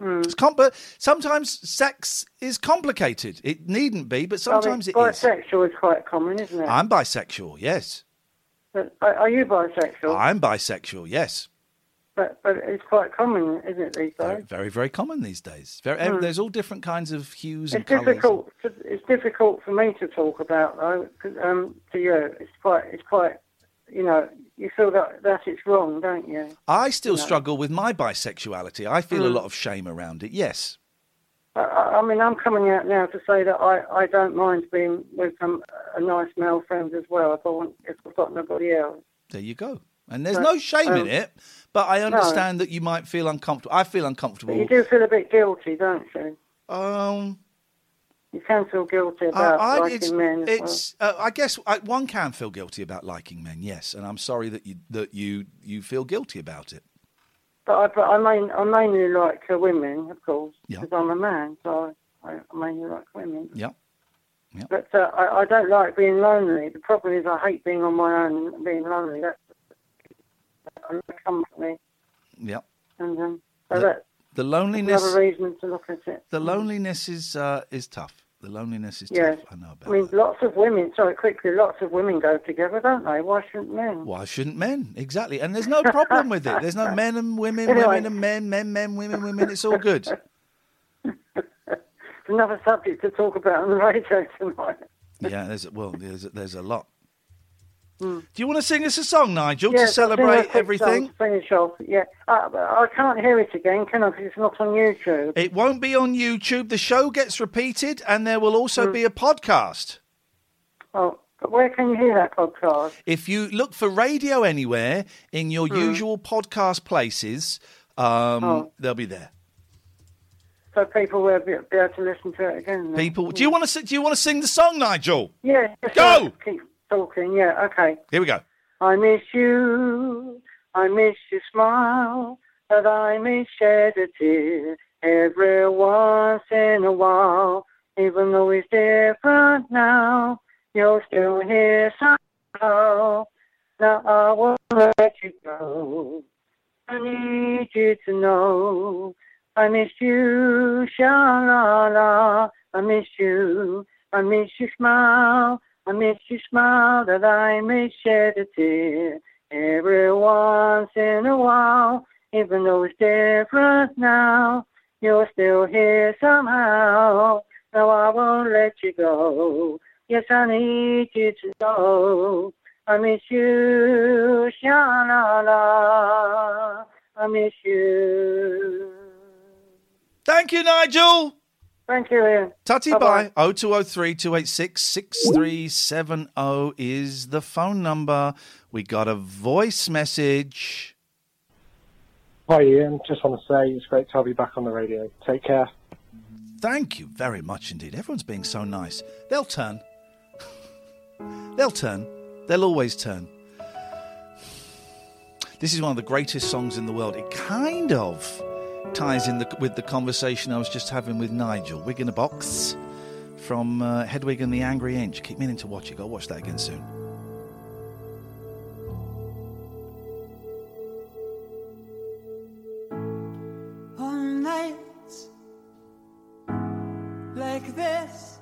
Hmm. It's com- but sometimes sex is complicated. It needn't be, but sometimes I it is. bisexual is quite common, isn't it? I'm bisexual. Yes. But are you bisexual? I'm bisexual. Yes. But but it's quite common, isn't it these days? Very, very common these days. Very, Hmm. There's all different kinds of hues and It's colours. difficult. To, it's difficult for me to talk about though. um, to you, it's quite. It's quite. You know, you feel that that it's wrong, don't you? I still No. struggle with my bisexuality. I feel a Mm. lot of shame around it. Yes. I, I I mean, I'm coming out now to say that I, I don't mind being with some a nice male friend as well if I want if I've got nobody else. There you go. And there's But, no shame in um, it, but I no. understand that you might feel uncomfortable. I feel But uncomfortable. you do feel a bit guilty, don't you? Um, You can feel guilty about I- liking it's, men. It's uh, I guess I, one can feel guilty about liking men, yes, and I'm sorry that you that you you feel guilty about it. But I, but I main I mainly like uh, women, of course, Yeah. because I'm a man, so I, I mainly like women. Yeah. But uh, I, I don't like being lonely. The problem is I hate being on my own and being lonely. That's and the company. And um, so The- The loneliness. another reason to look at it. The loneliness is uh, is tough. The loneliness is Yes. tough. I know about. I mean, lots of women, sorry, quickly, lots of women go together, don't they? Why shouldn't men? Why shouldn't men? Exactly. And there's no problem with it. There's no men and women, [LAUGHS] Anyway. women and men, men, men, women, women. It's all good. [LAUGHS] Another subject to talk about on the radio tonight. Yeah, there's well, there's there's a lot. Hmm. Do you want to sing us a song, Nigel, Yes, to celebrate everything? Finish off, yeah. Uh, I can't hear it again, can I? Because it's not on YouTube. It won't be on YouTube. The show gets repeated, and there will also be a podcast. Oh, where can you hear that podcast? If you look for Radio Anywhere in your Hmm. usual podcast places, um, Oh. they'll be there. So people will be, able to listen to it again. then? People, do you want to do you want to sing the song, Nigel? Yeah. Go! Keep talking, yeah, okay. Here we go. I miss you, I miss your smile, But I may shed a tear every once in a while. Even though it's different now, you're still here somehow. Now I won't let you go. I need you to know I miss you, sha la la. I miss you, I miss your smile. I miss your smile that I may shed a tear every once in a while. Even though it's different now, you're still here somehow. No, I won't let you go. Yes, I need you to know. I miss you, sha. I miss you. Thank you, Nigel. Thank you, Iain. Tutty bye. bye. 0203 286 6370 is the phone number. We got a voice message. Hi, Iain. Just want to say it's great to have you back on the radio. Take care. Thank you very much indeed. Everyone's being so nice. They'll turn. [LAUGHS] They'll turn. They'll always turn. This is one of the greatest songs in the world. It kind of ties in the, with the conversation I was just having with Nigel. Wig in a Box from uh, Hedwig and the Angry Inch. Keep meaning to watch it. Go watch that again soon. On nights like this.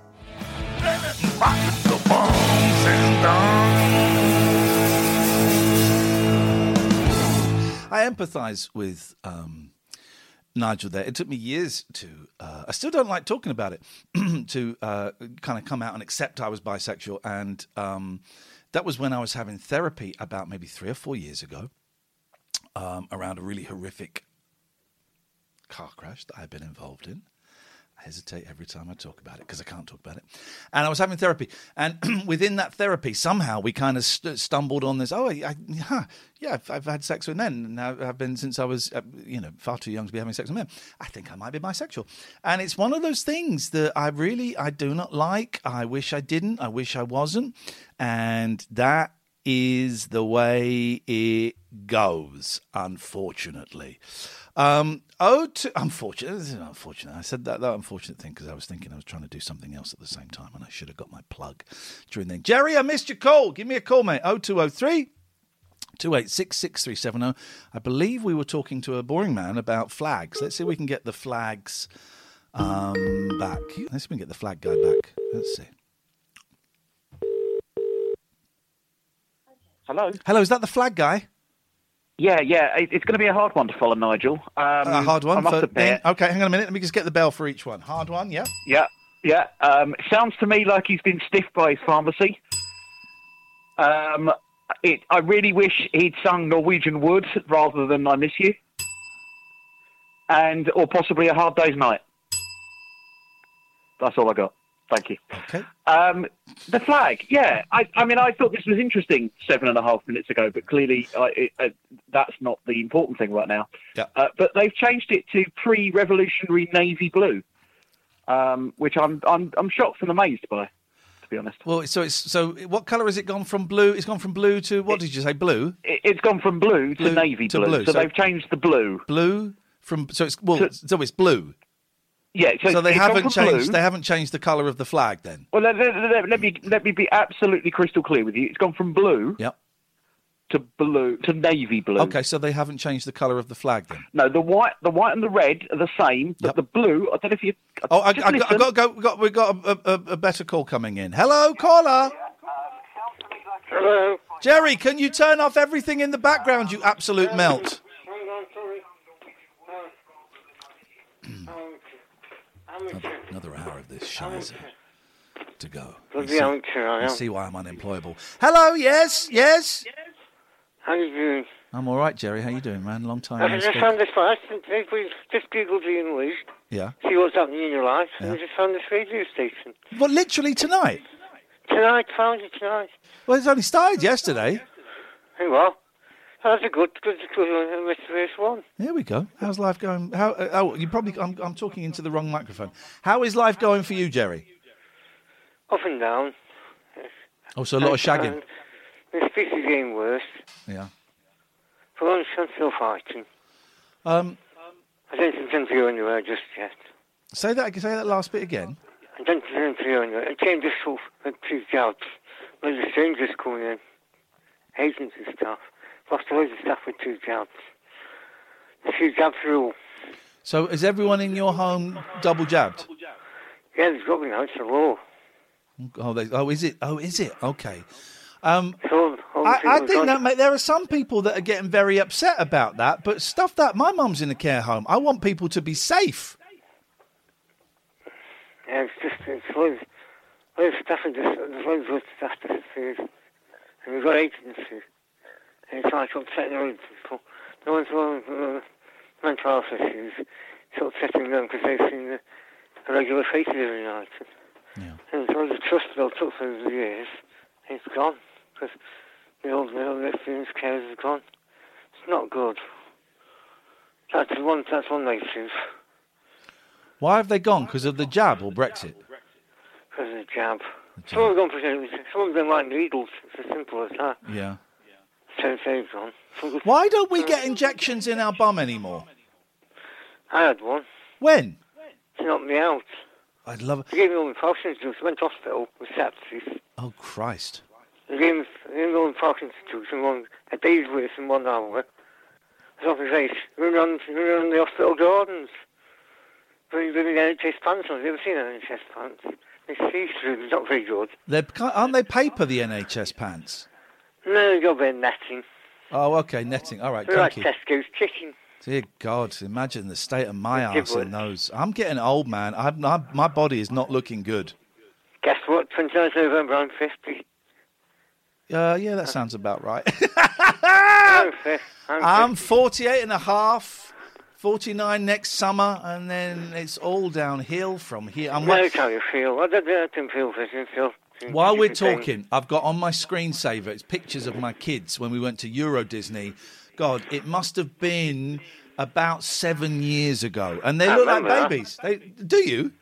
I empathise with um, Nigel there. It took me years to. Uh, I still don't like talking about it. [CLEARS THROAT] to uh, kind of come out and accept I was bisexual, and um, that was when I was having therapy about maybe three or four years ago, um, around a really horrific car crash that I had been involved in. Hesitate every time I talk about it because I can't talk about it. And I was having therapy, and [CLEARS THROAT] within that therapy, somehow we kind of st- stumbled on this. Oh, I, I, yeah, I've, I've had sex with men, and I've been since I was, uh, you know, far too young to be having sex with men. I think I might be bisexual, and it's one of those things that I really, I do not like. I wish I didn't. I wish I wasn't, and that is the way it goes. Unfortunately. Um, oh, to, unfortunate. This is unfortunate. I said that, that unfortunate thing because I was thinking I was trying to do something else at the same time, and I should have got my plug during then. Jerry, I missed your call. Give me a call, mate. Oh two oh three. 286 6370. I believe we were talking to a boring man about flags. Let's see if we can get the flags um, back. Let's see if we can get the flag guy back. Let's see. Hello. Hello, is that the flag guy? Yeah, yeah. It, it's going to be a hard one to follow, Nigel. Um, a hard one. For-. Okay, hang on a minute. Let me just get the bell for each one. Hard one, yeah. Yeah, yeah. Um, sounds to me like he's been stiffed by his pharmacy. Um, it, I really wish he'd sung Norwegian Wood rather than I Miss You. And, or possibly A Hard Day's Night. That's all I got. Thank you. Okay. Um, the flag, yeah. I, I mean, I thought this was interesting seven and a half minutes ago, but clearly I, it, uh, that's not the important thing right now. Yeah. Uh, but they've changed it to pre-revolutionary navy blue, um, which I'm, I'm I'm shocked and amazed by, to be honest. Well, so it's so what colour has it gone from blue? It's gone from blue to what did you say? Blue. It, it's gone from blue to Blue navy to blue, blue, so, so- they've changed the blue. Blue from so it's well so, it's blue. Yeah, so, So, they haven't changed. blue- They haven't changed the colour of the flag then. Well, let, let- let- let me let me be absolutely crystal clear with you. It's gone from blue Yep. to blue to navy blue. Okay, so they haven't changed the colour of the flag then. No, the white, the white and the red are the same, but the blue. I don't know if you. Oh, I, I, I, got, I listen. got, got, we got a, a, a better call coming in. Hello, caller. Hello. Jerry, can you turn off everything in the background? You absolute melt. [CLEARS THROAT] Another, another hour of this shizer to go. You see- you see why I'm unemployable. Hello, yes, yes. How you doing? I'm all right, Jerry. How you doing, man? Long time I just found this fast. We just googled Iain Lee, Yeah. see what's happening in your life, and Yeah. I just found this radio station. Well, literally tonight. Tonight, found it tonight. Well, it's only started yesterday. Hey, well, that's a good, good, good mysterious one. Here we go. How's life going? How? Uh, oh, you probably. I'm, I'm talking into the wrong microphone. How is life going for you, Jerry? Up and down. Oh, so a lot of shagging. And the speech is getting worse. Yeah. But I'm I'm still fighting. Um, I don't intend to go anywhere just yet. say that. Say that last bit again. I don't intend to go anywhere. I came just for uh, two jobs. Loads of strangers coming in. Agents and stuff. Lost loads of stuff with two jobs. The two jobs rule. So is everyone in your home double jabbed? Yeah, there's got to be now. It's the law. Oh, they, oh, is it? Oh, is it? Okay. Um, So, I, I think that mate, there are some people that are getting very upset about that, but stuff that my mum's in a care home. I want people to be safe. Yeah, it's just, it's loads, loads of stuff and just, there's loads of stuff to see. And we've got agencies. It's like upsetting loads of people. The ones who have uh, mental health issues, it's upsetting them because they've seen the, the regular faces every night. Yeah. And loads of trust built up over the years. It's gone. Because the old, the old experience cares is gone. It's not good. That's one, that's one negative. Why have they gone? Because of the jab or Brexit? Because of the jab. Some gone for some of them like needles. It's as simple as that. Yeah. They've gone. Some- Why don't we get injections in our bum anymore? I had one. When? It knocked me out. I'd love it. They gave me all my Parkinson's drugs. I went to hospital with sepsis. Oh Christ! They gave me, they gave me all my Parkinson's drugs in one, a day's worth in one hour. I was off his face. Running around, running around the hospital gardens. Running with NHS pants on. Have you ever seen NHS pants? They see through. They're not very good. They're, aren't they paper the NHS pants? No, they got a bit of netting. Oh, okay, netting. All right, They're like thank you. Tesco's chicken. Dear God, imagine the state of my Give arse in those. I'm getting old, man. I, I, my body is not looking good. Guess what? 29th November, I'm 50. Uh, yeah, that sounds about right. [LAUGHS] I'm 50. I'm I'm 48 and a half, 49 next summer, and then it's all downhill from here. I'm I know how you feel. I don't, I don't feel. I feel While we're talking, I've got on my screensaver, it's pictures of my kids when we went to Euro Disney. God, it must have been about seven years ago. And they I look like babies. They, do you?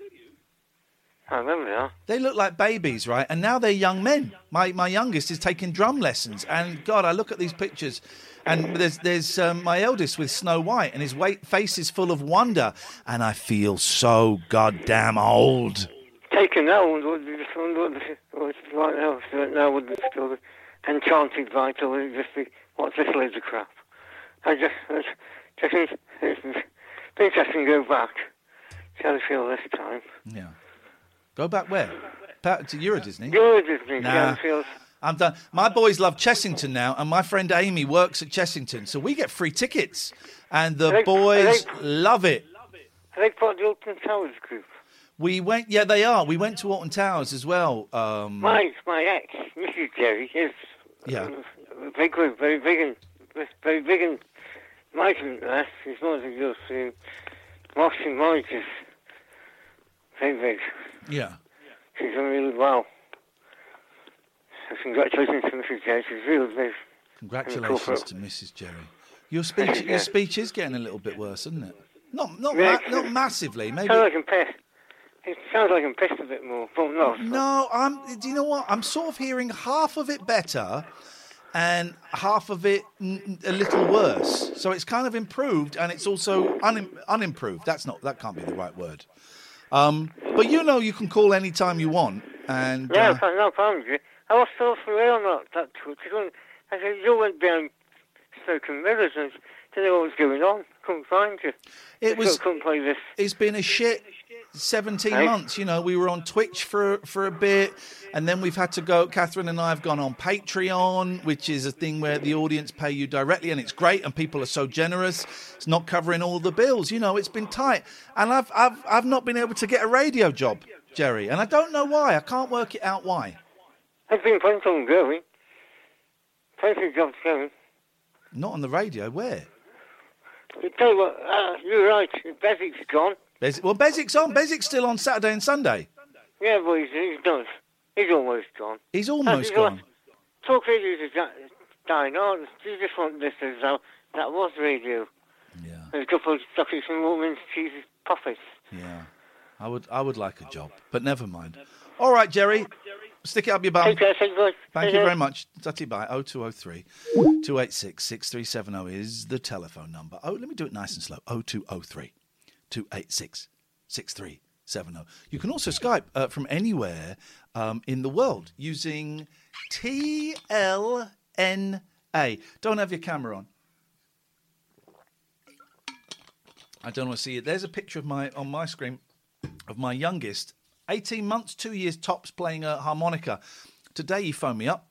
I remember that. They look like babies, right? And now they're young men. My my youngest is taking drum lessons, and God, I look at these pictures, and there's there's um, my eldest with Snow White, and his face is full of wonder, and I feel so goddamn old. Taken now, what what- what- what's it like now? So now with the still enchanted vital, it just be, what's this load of crap? I just, I just, just it's interesting to go back. See how I feel this time. Yeah. Go back where? Back to Euro Disney. To Disney, Nah. it feels. I'm done. My boys love Chessington now, and my friend Amy works at Chessington, so we get free tickets, and the they- boys are love it. Are they part of the Alton Towers group? We went, yeah, they are. We went to Alton Towers as well. Um, My, my ex, Mrs. Jerry, is yeah. a big very big and very big and migrant there. She's more than just um, Morris is very big. Yeah. She's done really well. So congratulations to Mrs. Jerry. She's really big. Congratulations to Mrs. Jerry. Your speech, your speech is getting a little bit worse, isn't it? Not, not, Yeah. ma- not massively. Maybe. Sounds I'm pissed. It sounds like I'm pissed a bit more. But no. No, I'm. Do you know what? I'm sort of hearing half of it better, and half of it n- a little worse. So it's kind of improved, and it's also unim- unimproved. That's not. That can't be the right word. Um, but you know, you can call any time you want, and Yeah, uh, no problem. I was still for real on that, that I said, you went down Spoken Rivers and didn't know what was going on. Couldn't find you. It was- couldn't play this. It's been a shit 17 Hey. months. You know, we were on Twitch for for a bit, and then we've had to go. Catherine and I have gone on Patreon, which is a thing where the audience pay you directly, and it's great, and people are so generous. It's not covering all the bills. You know, it's been tight, and I've I've I've not been able to get a radio job, Jerry, and I don't know why. I can't work it out why. There's been of them going. Plenty of jobs going. Not on the radio. Where? I tell you what, uh, you're right. Basic's gone. Bes- well, Bezik's on. Bezik's still on Saturday and Sunday. Yeah, but he's, he's done. He's almost gone. He's almost He's gone. Talk radio is di- dying on. You just want this as though that was radio. Yeah. There's a couple of chocolates and women's cheeses puffers. Yeah, I would I would like a job, but never mind. All right, Jerry, stick it up your bum. Take care, thank you. Thank you very much. Tutty bye. 0203 286 6370 is the telephone number. Oh, let me do it nice and slow. 0203 286 6370. You can also Skype uh, from anywhere um, in the world using TLNA. Don't have your camera on. I don't want to see it. There's a picture of my on my screen of my youngest, 18 months, two years tops, playing a harmonica. Today he phoned me up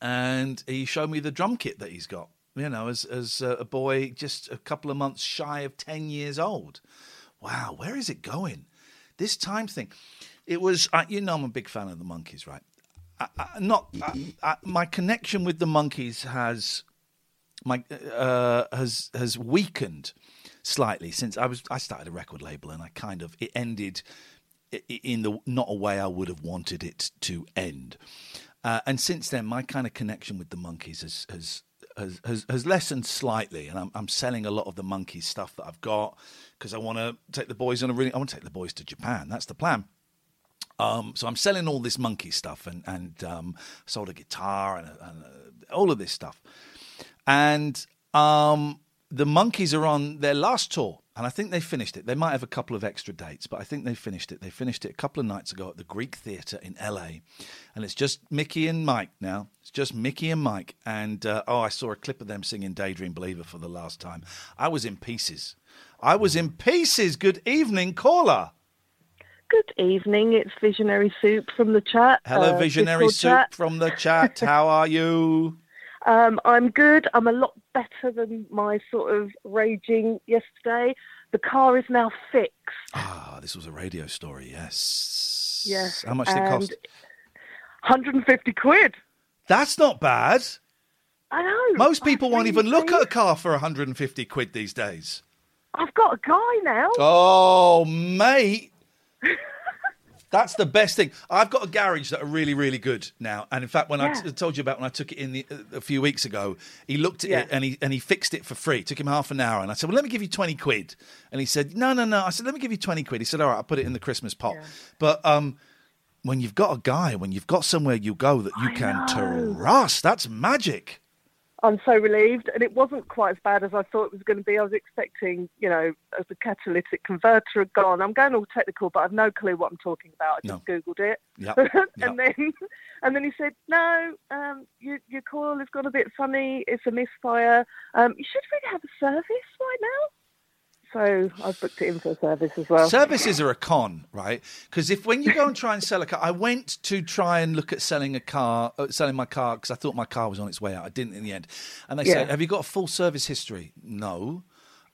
and he showed me the drum kit that he's got. You know, as as a boy just a couple of months shy of 10 years old. Wow, where is it going? This time thing. It was, uh, you know, I'm a big fan of the Monkees, right? Not my connection with the Monkees has my uh, has has weakened slightly since I was I started a record label and I kind of it ended in the not a way I would have wanted it to end. Uh, and since then, my kind of connection with the Monkees has has has, has, has lessened slightly, and I'm, I'm selling a lot of the Monkee stuff that I've got because I want to take the boys on a really I want to take the boys to Japan. That's the plan. Um, so I'm selling all this Monkee stuff and and um, sold a guitar and, and uh, all of this stuff. And um, the Monkees are on their last tour, and I think they finished it. They might have a couple of extra dates, but I think they finished it. They finished it a couple of nights ago at the Greek Theatre in LA, and it's just Mickey and Mike now. It's just Mickey and Mike. And uh, oh, I saw a clip of them singing "Daydream Believer" for the last time. I was in pieces. I was in pieces. Good evening, caller. Good evening. It's Visionary Soup from the chat. Hello, uh, Visionary Soup chat. from the chat. How are you? [LAUGHS] Um, I'm good. I'm a lot better than my sort of raging yesterday. The car is now fixed. Ah, this was a radio story. Yes. Yes. How much did it cost? 150 quid. That's not bad. I know. Most people won't even look at a car for 150 quid these days. I've got a guy now. Oh, mate. That's the best thing. I've got a garage that are really, really good now. And in fact, when I Yeah. t- told you about when I took it in the, a few weeks ago, he looked at Yeah. it and he and he fixed it for free. It took him half an hour, and I said, "Well, let me give you twenty quid." And he said, "No, no, no." I said, "Let me give you twenty quid." He said, "All right, I'll put it in the Christmas pot." But um, when you've got a guy, when you've got somewhere you go that you can trust, that's magic. I'm so relieved, and it wasn't quite as bad as I thought it was going to be. I was expecting, you know, as the catalytic converter had gone. I'm going all technical, but I've no clue what I'm talking about. I just googled it, [LAUGHS] Yep, and then and then he said, "No, um, your your coil has gone a bit funny. It's a misfire. Um, you should really have a service right now." So I've booked it in for a service as well. Services are a con, right? Because if when you go and try and sell a car, I went to try and look at selling a car, uh, selling my car because I thought my car was on its way out. I didn't in the end, and they Yeah. said, "Have you got a full service history?" No.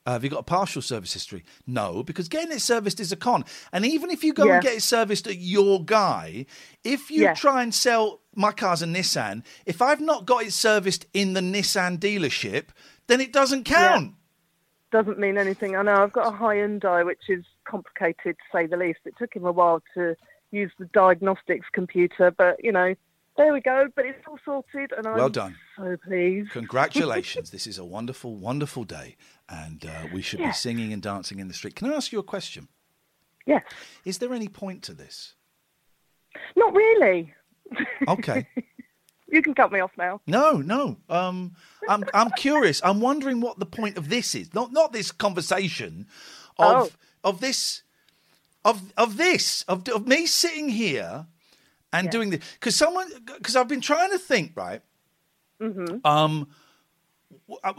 Uh, have you got a partial service history? No, because getting it serviced is a con. And even if you go Yeah. and get it serviced at your guy, if you Yeah. try and sell my car's a Nissan, if I've not got it serviced in the Nissan dealership, then it doesn't count. Doesn't mean anything. I know I've got a high Hyundai, which is complicated to say the least. It took him a while to use the diagnostics computer, but you know, there we go. But it's all sorted, and I'm Well done. so pleased. Congratulations. [LAUGHS] this is a wonderful, wonderful day, and uh, we should Yeah. be singing and dancing in the street. Can I ask you a question? Yes. Is there any point to this? Not really. Okay. [LAUGHS] You can cut me off now. No, no. Um, I'm, I'm curious. I'm wondering what the point of this is. Not, not this conversation, of, of this, of, of this, of, of me sitting here and doing this. Because someone, because I've been trying to think, right? hmm Um, uh,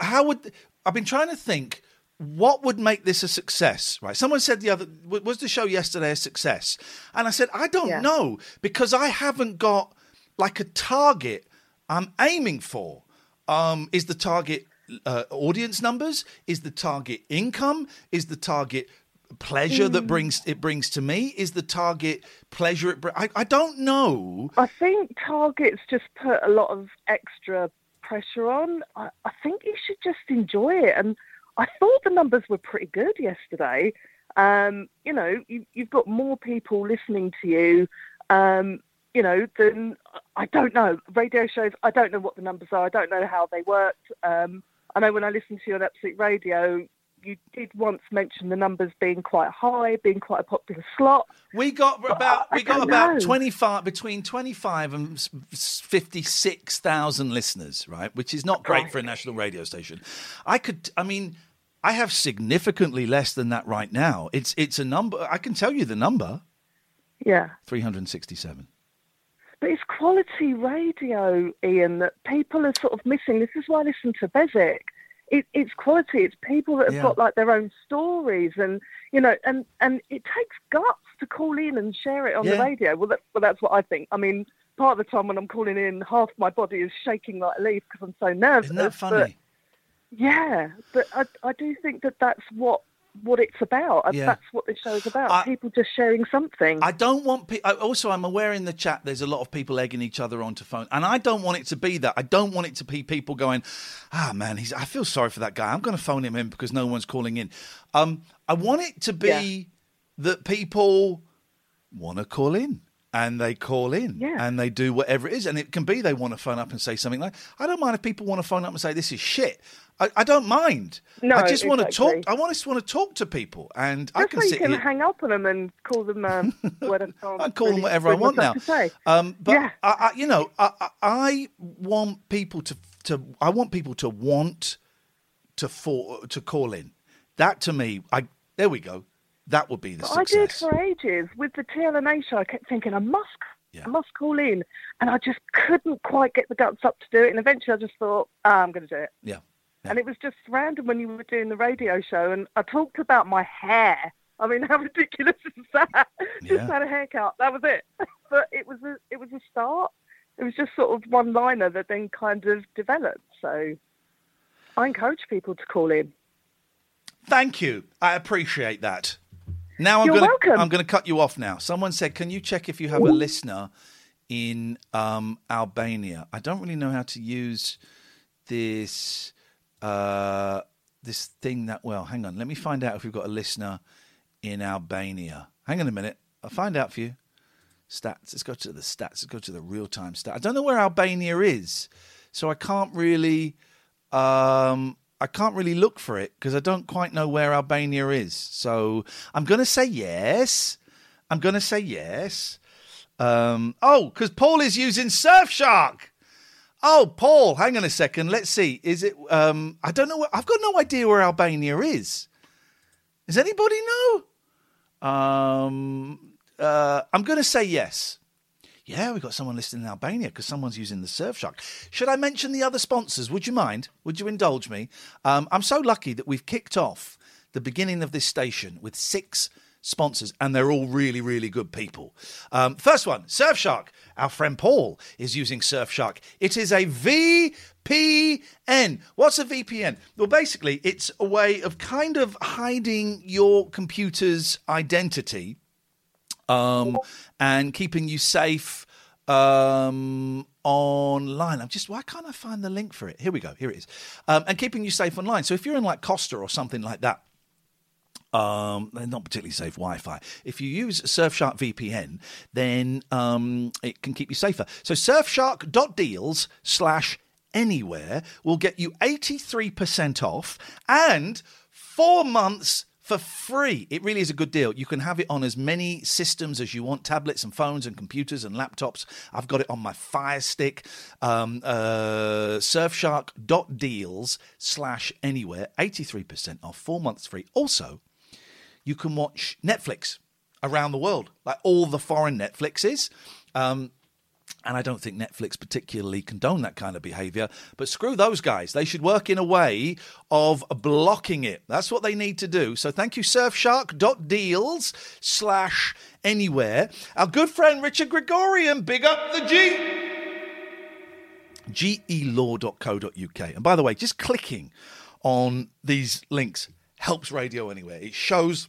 how would I've been trying to think what would make this a success? Right? Someone said the other was the show yesterday a success, and I said I don't Yeah. know because I haven't got like a target I'm aiming for. Um, is the target uh, audience numbers? Is the target income? Is the target pleasure that Mm. brings it brings to me? Is the target pleasure it br- I, I don't know. I think Target's just put a lot of extra pressure on. I, I think you should just enjoy it. And I thought the numbers were pretty good yesterday. Um, you know, you, you've got more people listening to you. Um, you know, than I don't know radio shows. I don't know what the numbers are. I don't know how they worked. Um, I know when I listened to you on Absolute Radio, you did once mention the numbers being quite high, being quite a popular slot. We got about I we got about know. twenty five between twenty five and fifty six thousand listeners, right? Which is not great for a national radio station. I could, I mean, I have significantly less than that right now. It's it's a number. I can tell you the number Yeah. three hundred sixty seven. But it's quality radio, Iain, that people are sort of missing. This is why I listen to Bezic. It, it's quality. It's people that have Yeah. got like their own stories, and you know, and and it takes guts to call in and share it on the radio. Well, that, well, that's what I think. I mean, part of the time when I'm calling in, half my body is shaking like a leaf because I'm so nervous. Isn't that but- funny? yeah, but I, I do think that that's what what it's about. and Yeah. That's what the show's about. people just sharing something. I don't want people. Also, I'm aware in the chat there's a lot of people egging each other onto phone, and I don't want it to be that. I don't want it to be people going, "Ah, man, he's. I feel sorry for that guy. I'm going to phone him in because no one's calling in." Um, I want it to be that people want to call in. And they call in and they do whatever it is. And it can be they want to phone up and say something like, I don't mind if people want to phone up and say, this is shit. I, I don't mind. No, I just want to talk. I want just want to talk to people. And I can so you sit can here. hang up on them and call them um, [LAUGHS] whatever. I call them whatever I want now. Um, but Yeah. I, I, you know, I, I, I want people to to I want people to want to for, to call in. That to me, I there we go. That would be the But I did for ages with the TLNA show. I kept thinking I must, I must call in, and I just couldn't quite get the guts up to do it. And eventually, I just thought, ah, I'm going to do it. Yeah. And it was just random when you were doing the radio show, and I talked about my hair. I mean, [LAUGHS] how ridiculous is that? just had a haircut. That was it. [LAUGHS] but it was a, it was a start. It was just sort of one liner that then kind of developed. So I encourage people to call in. Thank you. I appreciate that. Now I'm You're going to welcome. I'm going to cut you off now. Someone said, "Can you check if you have a listener in um, Albania?" I don't really know how to use this uh, this thing that well. Hang on, let me find out if we've got a listener in Albania. Hang on a minute. I'll find out for you. Stats. Let's go to the stats. Let's go to the real time stat. I don't know where Albania is, so I can't really. Um, I can't really look for it because I don't quite know where Albania is. So I'm going to say yes. I'm going to say yes. Um, oh, because Paul is using Surfshark. Oh, Paul, hang on a second. Let's see. Is it? Um, I don't know. Where, I've got no idea where Albania is. Does anybody know? Um, uh, I'm going to say yes. Yeah, we've got someone listening in Albania because someone's using the Surfshark. Should I mention the other sponsors? Would you mind? Would you indulge me? Um, I'm so lucky that we've kicked off the beginning of this station with six sponsors, and they're all really, really good people. Um, first one, Surfshark. Our friend Paul is using Surfshark. It is a VPN. What's a VPN? Well, basically, it's a way of kind of hiding your computer's identity um, and keeping you safe um, online. I'm just why can't I find the link for it? Here we go. Here it is. Um, and keeping you safe online. So if you're in like Costa or something like that. Um, they're not particularly safe Wi-Fi. If you use Surfshark VPN, then um, it can keep you safer. So Surfshark.deals slash anywhere will get you 83% off and four months for free. It really is a good deal. You can have it on as many systems as you want tablets and phones and computers and laptops. I've got it on my Fire Stick. Um, uh, surfshark.deals slash anywhere, 83% off, four months free. Also, you can watch Netflix around the world, like all the foreign Netflixes. Um, And I don't think Netflix particularly condone that kind of behavior. But screw those guys. They should work in a way of blocking it. That's what they need to do. So thank you, surfshark.deals slash anywhere. Our good friend Richard Gregorian, big up the G gelaw.co.uk. And by the way, just clicking on these links helps Radio Anywhere. It shows.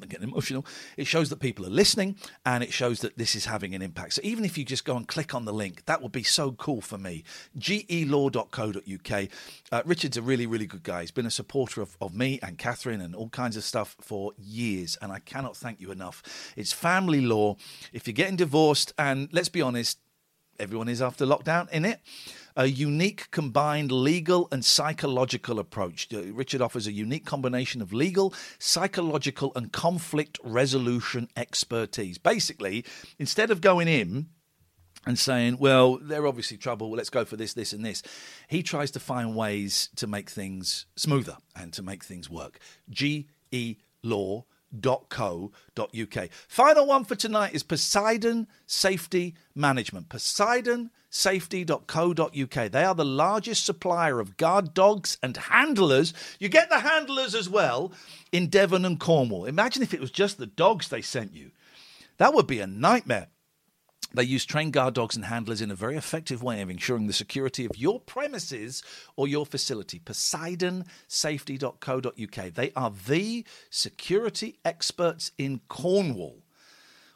I'm getting emotional. It shows that people are listening and it shows that this is having an impact. So even if you just go and click on the link, that would be so cool for me. gelaw.co.uk. Uh, Richard's a really, really good guy. He's been a supporter of, of me and Catherine and all kinds of stuff for years, and I cannot thank you enough. It's family law. If you're getting divorced, and let's be honest, everyone is after lockdown in it. A unique combined legal and psychological approach. Uh, Richard offers a unique combination of legal, psychological, and conflict resolution expertise. Basically, instead of going in and saying, well, they're obviously trouble, Well, let's go for this, this, and this, he tries to find ways to make things smoother and to make things work. G E Law poseidon.co.uk. Final one for tonight is Poseidon Safety Management. Poseidonsafety.co.uk. They are the largest supplier of guard dogs and handlers. You get the handlers as well in Devon and Cornwall. Imagine if it was just the dogs they sent you. That would be a nightmare. They use trained guard dogs and handlers in a very effective way of ensuring the security of your premises or your facility. PoseidonSafety.co.uk. They are the security experts in Cornwall.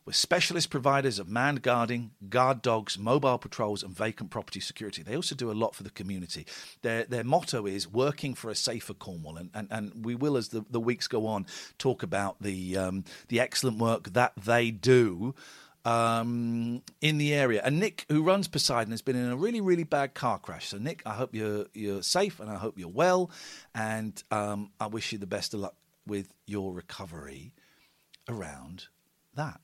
We're specialist providers of manned guarding, guard dogs, mobile patrols, and vacant property security. They also do a lot for the community. Their, their motto is working for a safer Cornwall. And, and, and we will, as the, the weeks go on, talk about the, um, the excellent work that they do um, in the area. And Nick, who runs Poseidon, has been in a really, really bad car crash. So, Nick, I hope you're you're safe and I hope you're well. And um, I wish you the best of luck with your recovery around that.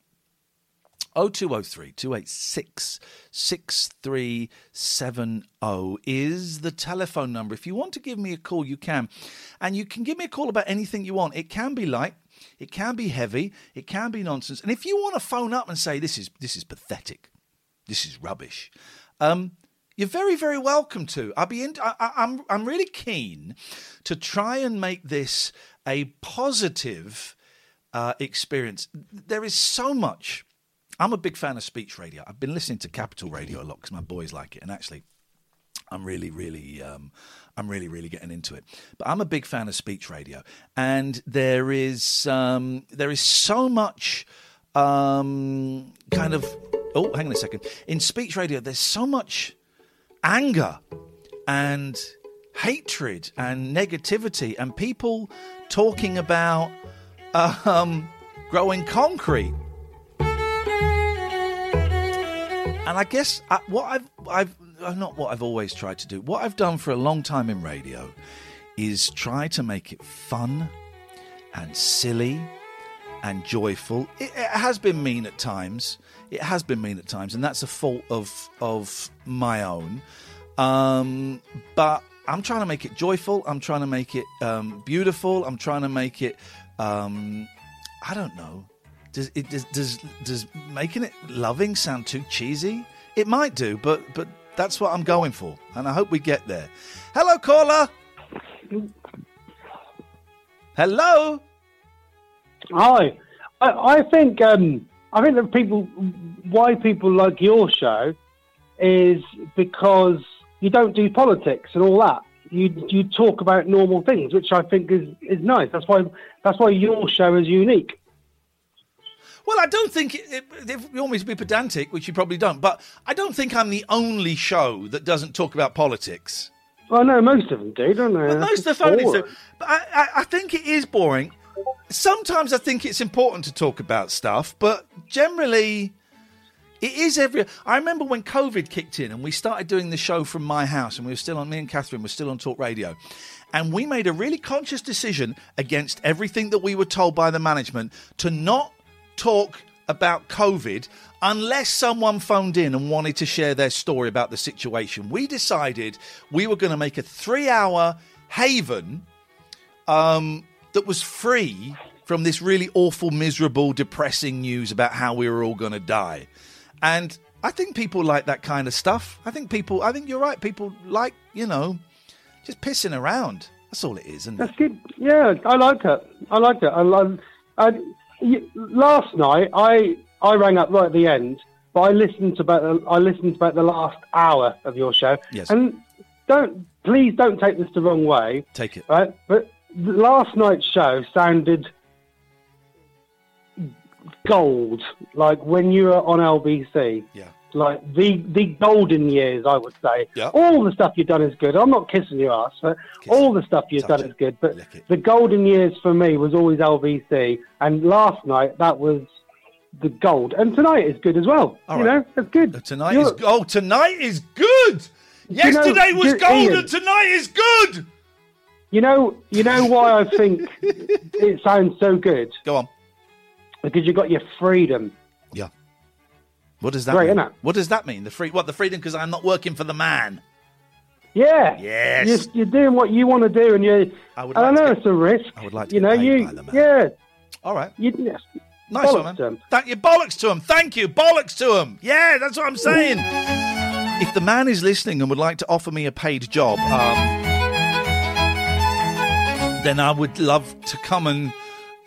0203 286 6370 is the telephone number. If you want to give me a call, you can. And you can give me a call about anything you want. It can be light, it can be heavy, it can be nonsense. And if you want to phone up and say this is this is pathetic, this is rubbish, um, you're very very welcome to. I'll be in, I, I, I'm I'm really keen to try and make this a positive uh, experience. There is so much. I'm a big fan of speech radio. I've been listening to Capital Radio a lot because my boys like it, and actually, I'm really, really, um, I'm really, really getting into it. But I'm a big fan of speech radio, and there is um, there is so much um, kind of oh, hang on a second. In speech radio, there's so much anger and hatred and negativity, and people talking about um, growing concrete. And I guess I, what I've, I've uh, not what I've always tried to do. What I've done for a long time in radio is try to make it fun and silly and joyful. It, it, has been mean at times. It has been mean at times, and that's a fault of of my own. Um, but I'm trying to make it joyful. I'm trying to make it um, beautiful. I'm trying to make it. Um, I don't know. Does it does, does does making it loving sound too cheesy? It might do, but but that's what I'm going for, and I hope we get there. Hello, caller. Hello. Hi. I, I think um, I think that people why people like your show is because you don't do politics and all that. You you talk about normal things, which I think is, is nice. That's why that's why your show is unique. Well, I don't think it, it, if you want me to be pedantic, which you probably don't, but I don't think I'm the only show that doesn't talk about politics. Well, no, most of them do, don't they? Well, most of the phonies uh, do. But I, I, I think it is boring. Sometimes I think it's important to talk about stuff, but generally, it is every. I remember when COVID kicked in and we started doing the show from my house, and we were still on. Me and Catherine were still on Talk Radio, and we made a really conscious decision against everything that we were told by the management to not talk about COVID unless someone phoned in and wanted to share their story about the situation. We decided we were going to make a three hour haven um, that was free from this really awful, miserable, depressing news about how we were all going to die. And I think people like that kind of stuff. I think people. I think you're right. People like you know, just pissing around. That's all it is, isn't it? That's good. Yeah, I like it. I like it. I, I, I, last night, I I rang up right at the end, but I listened to about the, I listened to about the last hour of your show. Yes. And don't please don't take this the wrong way. Take it. Right, but last night's show sounded gold, like when you were on LBC. Yeah. Like the the golden years, I would say. Yeah. All the stuff you've done is good. I'm not kissing your ass, but all the stuff you've done is good. But the golden years for me was always LBC, and last night that was the gold, and tonight is good as well. All you right. know, it's good. Tonight You're- is oh tonight is good. You know, Yesterday was gold Iain. and tonight is good. You know, you know why I think [LAUGHS] it sounds so good. Go on. Because you got your freedom. Yeah. What does that Great, mean? innit? What does that mean? The free what the freedom because I'm not working for the man. Yeah. Yes. You're, you're doing what you want to do, and you. I would I like know get- it's a risk. I would like to You know, you. by the man. Yeah. All right. You, Nice bollocks one, man. Thank you. Bollocks to him. Thank you. Bollocks to him. Yeah, that's what I'm saying. if the man is listening and would like to offer me a paid job, um, then I would love to come and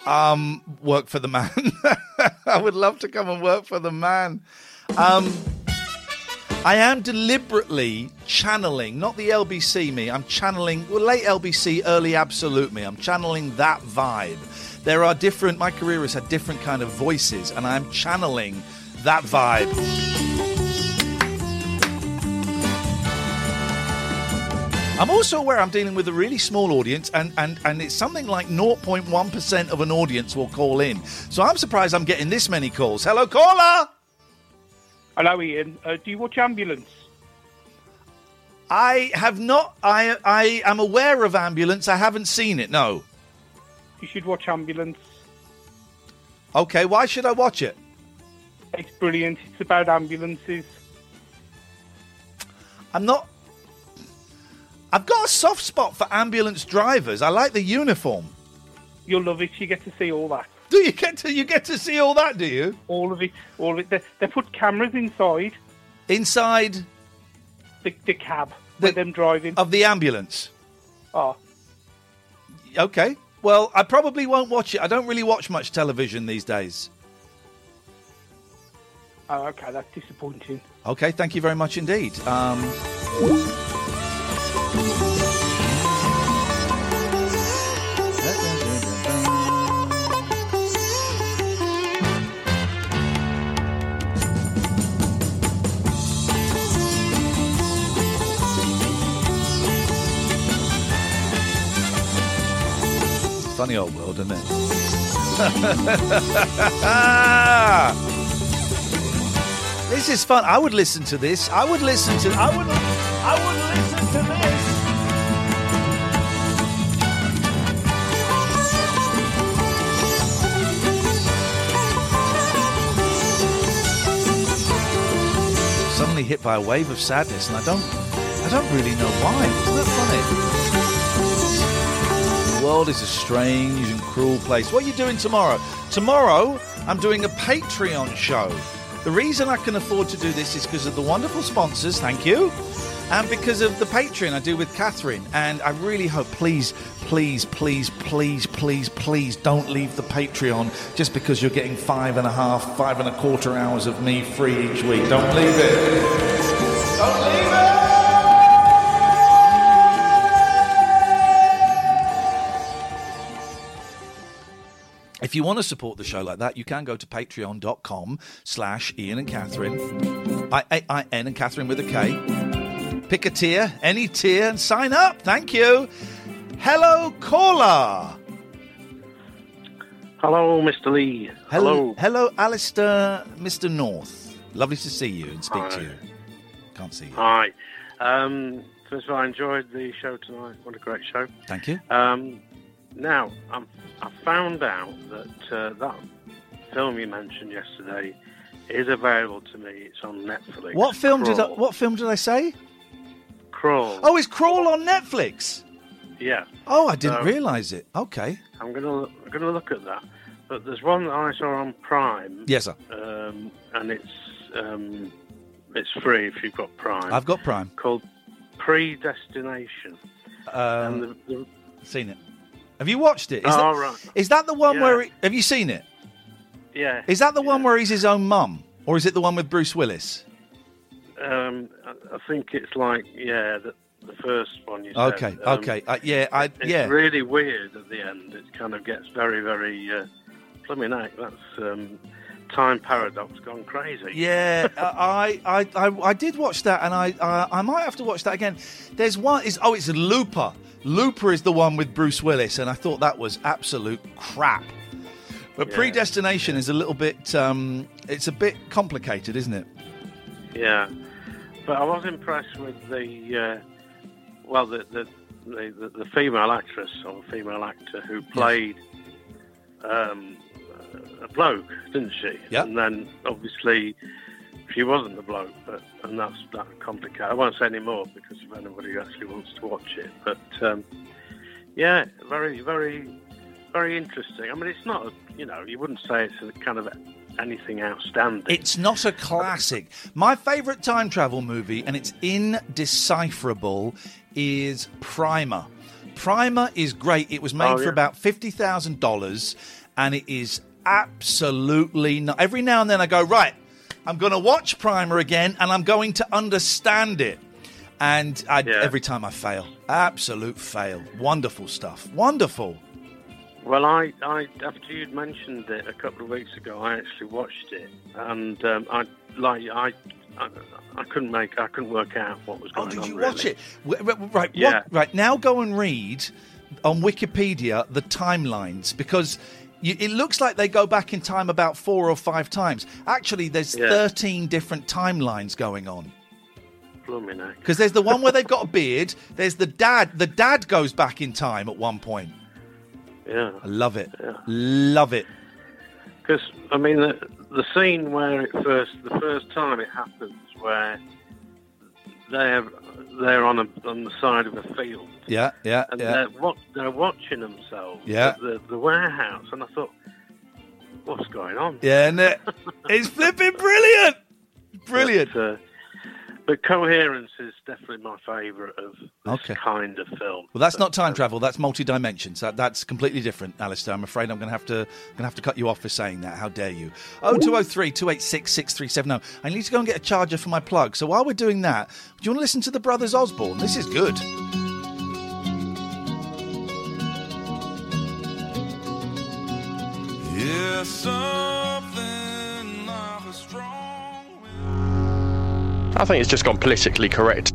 um, work for the man. [LAUGHS] [LAUGHS] I would love to come and work for the man. Um, I am deliberately channeling, not the LBC me, I'm channeling, well, late LBC, early Absolute me. I'm channeling that vibe. There are different, my career has had different kind of voices, and I'm channeling that vibe. I'm also aware I'm dealing with a really small audience, and, and, and it's something like 0.1% of an audience will call in. So I'm surprised I'm getting this many calls. Hello, caller! Hello, Iain. Uh, do you watch Ambulance? I have not. I I am aware of ambulance. I haven't seen it. No. You should watch Ambulance. Okay. Why should I watch it? It's brilliant. It's about ambulances. I'm not. I've got a soft spot for ambulance drivers. I like the uniform. You'll love it. You get to see all that. Do you get to you get to see all that? Do you? All of it. All of it. They, they put cameras inside Inside the, the cab with them driving. of the ambulance. Oh, Okay. Well, I probably won't watch it. I don't really watch much television these days. oh, okay. That's disappointing. Okay. Thank you very much indeed. Um, Funny old world, isn't it? [LAUGHS] this is fun. I would listen to this. I would listen to. I would. I would listen to this. Suddenly hit by a wave of sadness, and I don't. I don't really know why. Isn't that funny? World is a strange and cruel place. What are you doing tomorrow? Tomorrow, I'm doing a Patreon show. The reason I can afford to do this is because of the wonderful sponsors, thank you, and because of the Patreon I do with Catherine. And I really hope, please, please, please, please, please, please don't leave the Patreon just because you're getting five and a half, five and a quarter hours of me free each week. Don't leave it. Don't leave it. If you want to support the show like that, you can go to patreon.com slash Iain and Catherine. I-A-I-N and Catherine with a K. Pick a tier, any tier, and sign up. Thank you. Hello, caller. Hello, Mr. Lee. Hello. Hello, Alistair, Mr. North. Lovely to see you and speak Hi. to you. Can't see you. Hi. Um, first of all, I enjoyed the show tonight. What a great show. Thank you. Um, now, I'm, I found out that uh, that film you mentioned yesterday is available to me. It's on Netflix. What film did I, what film did I say? Crawl. Oh, it's Crawl on Netflix. Yeah. Oh, I didn't So- realise it. Okay. I'm gonna I'm gonna look at that. But there's one that I saw on Prime. Yes, sir. Um, and it's um, It's free if you've got Prime. I've got Prime. Called Predestination. Um, the, the, seen it. Have you watched it? Is, Oh, that, right. is that the one Yeah. where? He, have you seen it? yeah. Is that the one where he's his own mum, or is it the one with Bruce Willis? Um, I, think it's like yeah, the, the first one you said. Okay, Um, okay, uh, yeah, I It's yeah. really weird at the end. It kind of gets very, very. Uh, Plumbing heck, that's um, time paradox gone crazy. Yeah, [LAUGHS] I, I, I, I did watch that, and I, I, I might have to watch that again. There's one. Is oh, it's Looper. Looper is the one with Bruce Willis, and I thought that was absolute crap. But Yeah. Predestination is a little bit. Um, it's a bit complicated, isn't it? Yeah, but I was impressed with the uh, well, the the, the the female actress or female actor who played um, a bloke, didn't she? Yeah. And then obviously she wasn't the bloke, but and that's that complicated. I won't say any more because if anybody actually wants to watch it, but um, yeah, very very very interesting. I mean, it's not a, you know you wouldn't say it's a kind of anything outstanding. It's not a classic. My favourite time travel movie, and it's indecipherable, is Primer. Primer is great. It was made Oh, for about fifty thousand dollars, and it is absolutely not. Every now and then I go right. I'm going to watch Primer again, and I'm going to understand it. And I, every time I fail, absolute fail. Wonderful stuff. Wonderful. Well, I, I after you'd mentioned it a couple of weeks ago, I actually watched it, and um, I like I, I I couldn't make I couldn't work out what was going Oh, Did on. you really. watch it? Right, what- Yeah. right. Now go and read on Wikipedia the timelines because you, it looks like they go back in time about four or five times. Actually, there's Yeah. 13 different timelines going on. Because there's the one where they've [LAUGHS] got a beard. There's the dad. The dad goes back in time at one point. Yeah, I love it. Love it. because I mean the the scene where it first the first time it happens where they're they're on a on the side of a field Yeah, yeah, and yeah. they're what they're watching themselves Yeah. at the the warehouse, and I thought, what's going on? Yeah, and it, it's flipping brilliant. [LAUGHS] Brilliant. But, uh, but coherence is definitely my favourite of this Okay. kind of film. Well, that's not time uh, travel. That's multi-dimensions. That, that's completely different, Alistair. I'm afraid I'm going to have to going to have to cut you off for saying that. How dare you? Oh, 0203 286 6370. I need to go and get a charger for my plug. So while we're doing that, do you want to listen to the Brothers Osborne? This is good. Yeah, something I think it's just gone politically correct.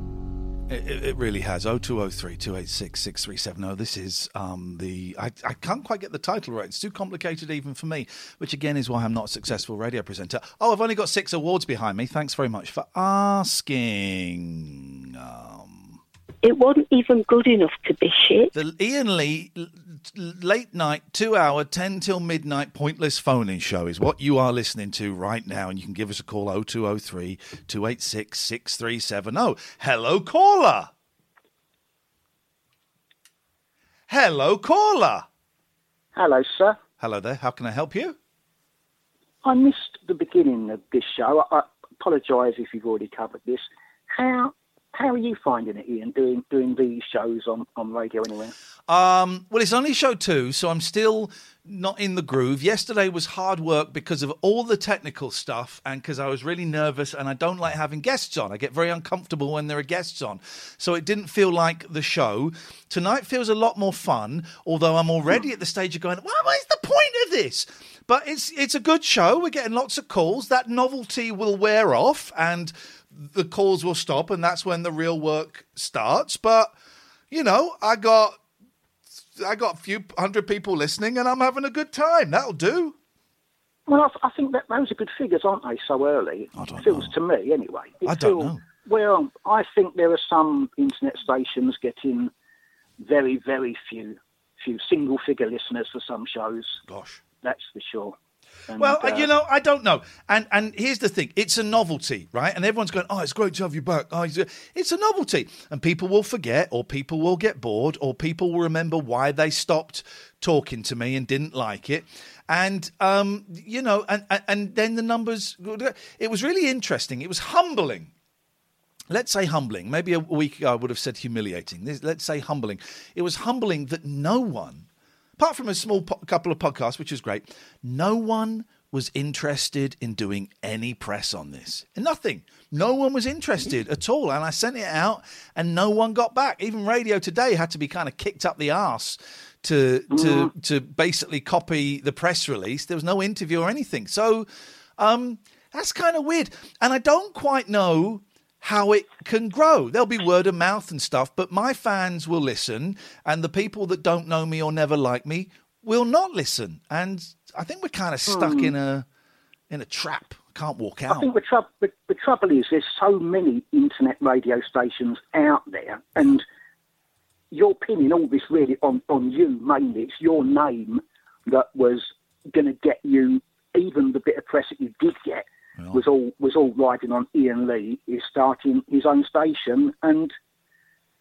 It, it, it really has. 0203 286 6370. This is um, the. I, I can't quite get the title right. It's too complicated even for me, which again is why I'm not a successful radio presenter. Oh, I've only got six awards behind me. Thanks very much for asking. Um, It wasn't even good enough to be shit. the Iain Lee l- l- late night, two hour, 10 till midnight pointless phone in show is what you are listening to right now. And you can give us a call 0203 286 6370. Hello, caller. Hello, caller. Hello, sir. Hello there. How can I help you? I missed the beginning of this show. I, apologise if you've already covered this. How how are you finding it, Iain, doing doing these shows on, on radio anywhere? Um, well, it's only show two, so I'm still not in the groove. Yesterday was hard work because of all the technical stuff and because I was really nervous and I don't like having guests on. I get very uncomfortable when there are guests on. So it didn't feel like the show. Tonight feels a lot more fun, although I'm already at the stage of going, what is the point of this? But it's it's a good show. We're getting lots of calls. That novelty will wear off and the calls will stop and that's when the real work starts. But you know, I got I got a few hundred people listening, and I'm having a good time. That'll do. Well, I, I think that those are good figures, aren't they? So early, it feels to me anyway. It I don't know. Well, I think there are some internet stations getting very, very few, few single-figure listeners for some shows. Gosh, that's for sure. And, Well, uh, you know, I don't know. And and here's the thing: it's a novelty, right? And everyone's going, "Oh, it's great to have you back." Oh, it's a, it's a novelty, and people will forget, or people will get bored, or people will remember why they stopped talking to me and didn't like it. And um, you know, and and- and then the numbers. It was really interesting. It was humbling let's say humbling. Maybe a week ago I would have said humiliating. Let's say humbling. It was humbling that no one, apart from a small po- couple of podcasts, which is great, no one was interested in doing any press on this. Nothing. No one was interested at all. And I sent it out and no one got back. Even Radio Today had to be kind of kicked up the arse to to to basically copy the press release. There was no interview or anything. So um, that's kind of weird. And I don't quite know how it can grow. There'll be word of mouth and stuff, but my fans will listen, and the people that don't know me or never like me will not listen. And I think we're kind of stuck Hmm. in a in a trap. Can't walk out. I think the, trou- the, the trouble is there's so many internet radio stations out there, and you're pinning all this really on, on you mainly. It's your name that was going to get you even the bit of press that you did get was all was all riding on Iain Lee is starting his own station, and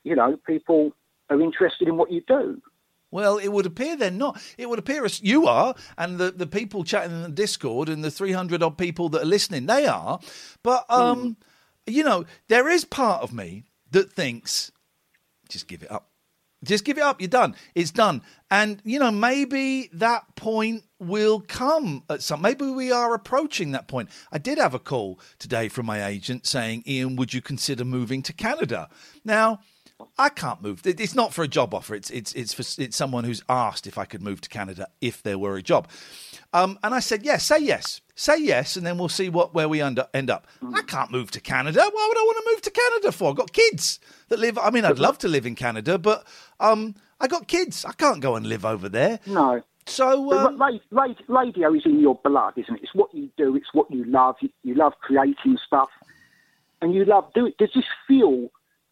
you know people are interested in what you do. Well, it would appear they're not. It would appear as you are, and the, the people chatting in the Discord and the 300 odd people that are listening, they are. But, um, you know, there is part of me that thinks, just give it up. Just give it up. You're done. It's done. And, you know, maybe that point will come at some. Maybe we are approaching that point. I did have a call today from my agent saying, Iain, would you consider moving to Canada? Now, I can't move. It's not for a job offer. It's it's it's for it's someone who's asked if I could move to Canada if there were a job. Um, and I said yes. Say yes. Say yes, and then we'll see what where we end up. End. I can't move to Canada. Why would I want to move to Canada for? I've got kids that live. I mean, I'd love to live in Canada, but um, I got kids. I can't go and live over there. No. So um, ra- ra- radio is in your blood, isn't it? It's what you do. It's what you love. You, you love creating stuff, and you love do It. Does this feel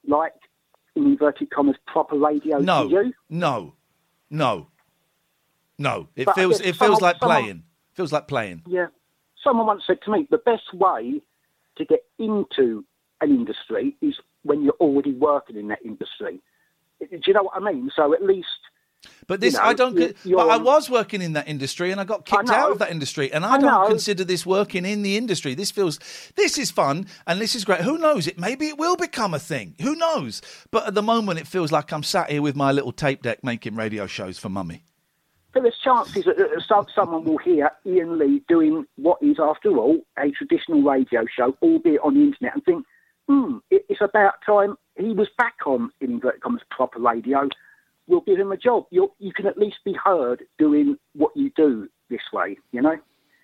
like, in inverted commas, proper radio no, to you? no, no, no. It But feels it feels someone- like someone- playing. Feels like playing. Yeah. Someone once said to me, the best way to get into an industry is when you're already working in that industry. Do you know what I mean? So at least. But this, you know, I don't. But I was working in that industry, and I got kicked I out of that industry, and I, I don't know. consider this working in the industry. This feels, this is fun, and this is great. Who knows? It maybe it will become a thing. Who knows? But at the moment, it feels like I'm sat here with my little tape deck making radio shows for mummy. So there's chances that someone will hear Iain Lee doing what is, after all, a traditional radio show, albeit on the internet, and think, hmm, it's about time he was back on, in inverted commas, proper radio. We'll give him a job. You're, you can at least be heard doing what you do this way, you know?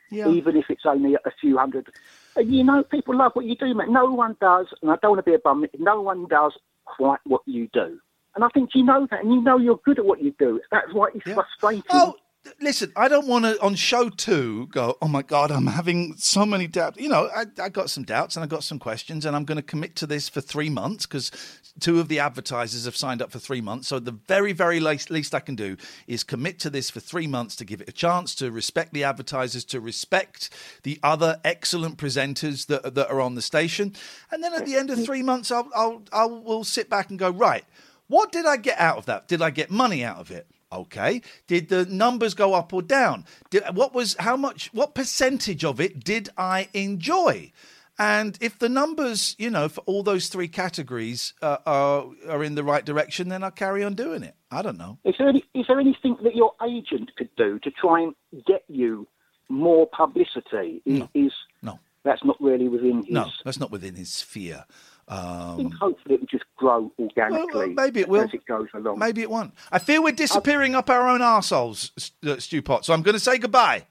Yeah. Even if it's only a few hundred. And you know, people love what you do, mate. No one does, and I don't want to be a bum, no one does quite what you do. And I think you know that, and you know you're good at what you do. That's why it's frustrating. Oh, listen, I don't want to on show two go. Oh my god, I'm having so many doubts. You know, I, I got some doubts and I got some questions, and I'm going to commit to this for three months because two of the advertisers have signed up for three months. So the very, very least, least I can do is commit to this for three months to give it a chance to respect the advertisers, to respect the other excellent presenters that that are on the station, and then at the end of three months, I'll I'll I will sit back and go right. What did I get out of that? Did I get money out of it? Okay. Did the numbers go up or down? Did, what was how much? What percentage of it did I enjoy? And if the numbers, you know, for all those three categories uh, are are in the right direction, then I'll carry on doing it. I don't know. Is there, any, is there anything that your agent could do to try and get you more publicity? Is, is No. that's not really within his? No, that's not within his sphere. I think Um, hopefully it will just grow organically. maybe it will. as it goes along. maybe it won't. I feel we're disappearing up our own arseholes, uh, Stu Pot. So I'm going to say goodbye.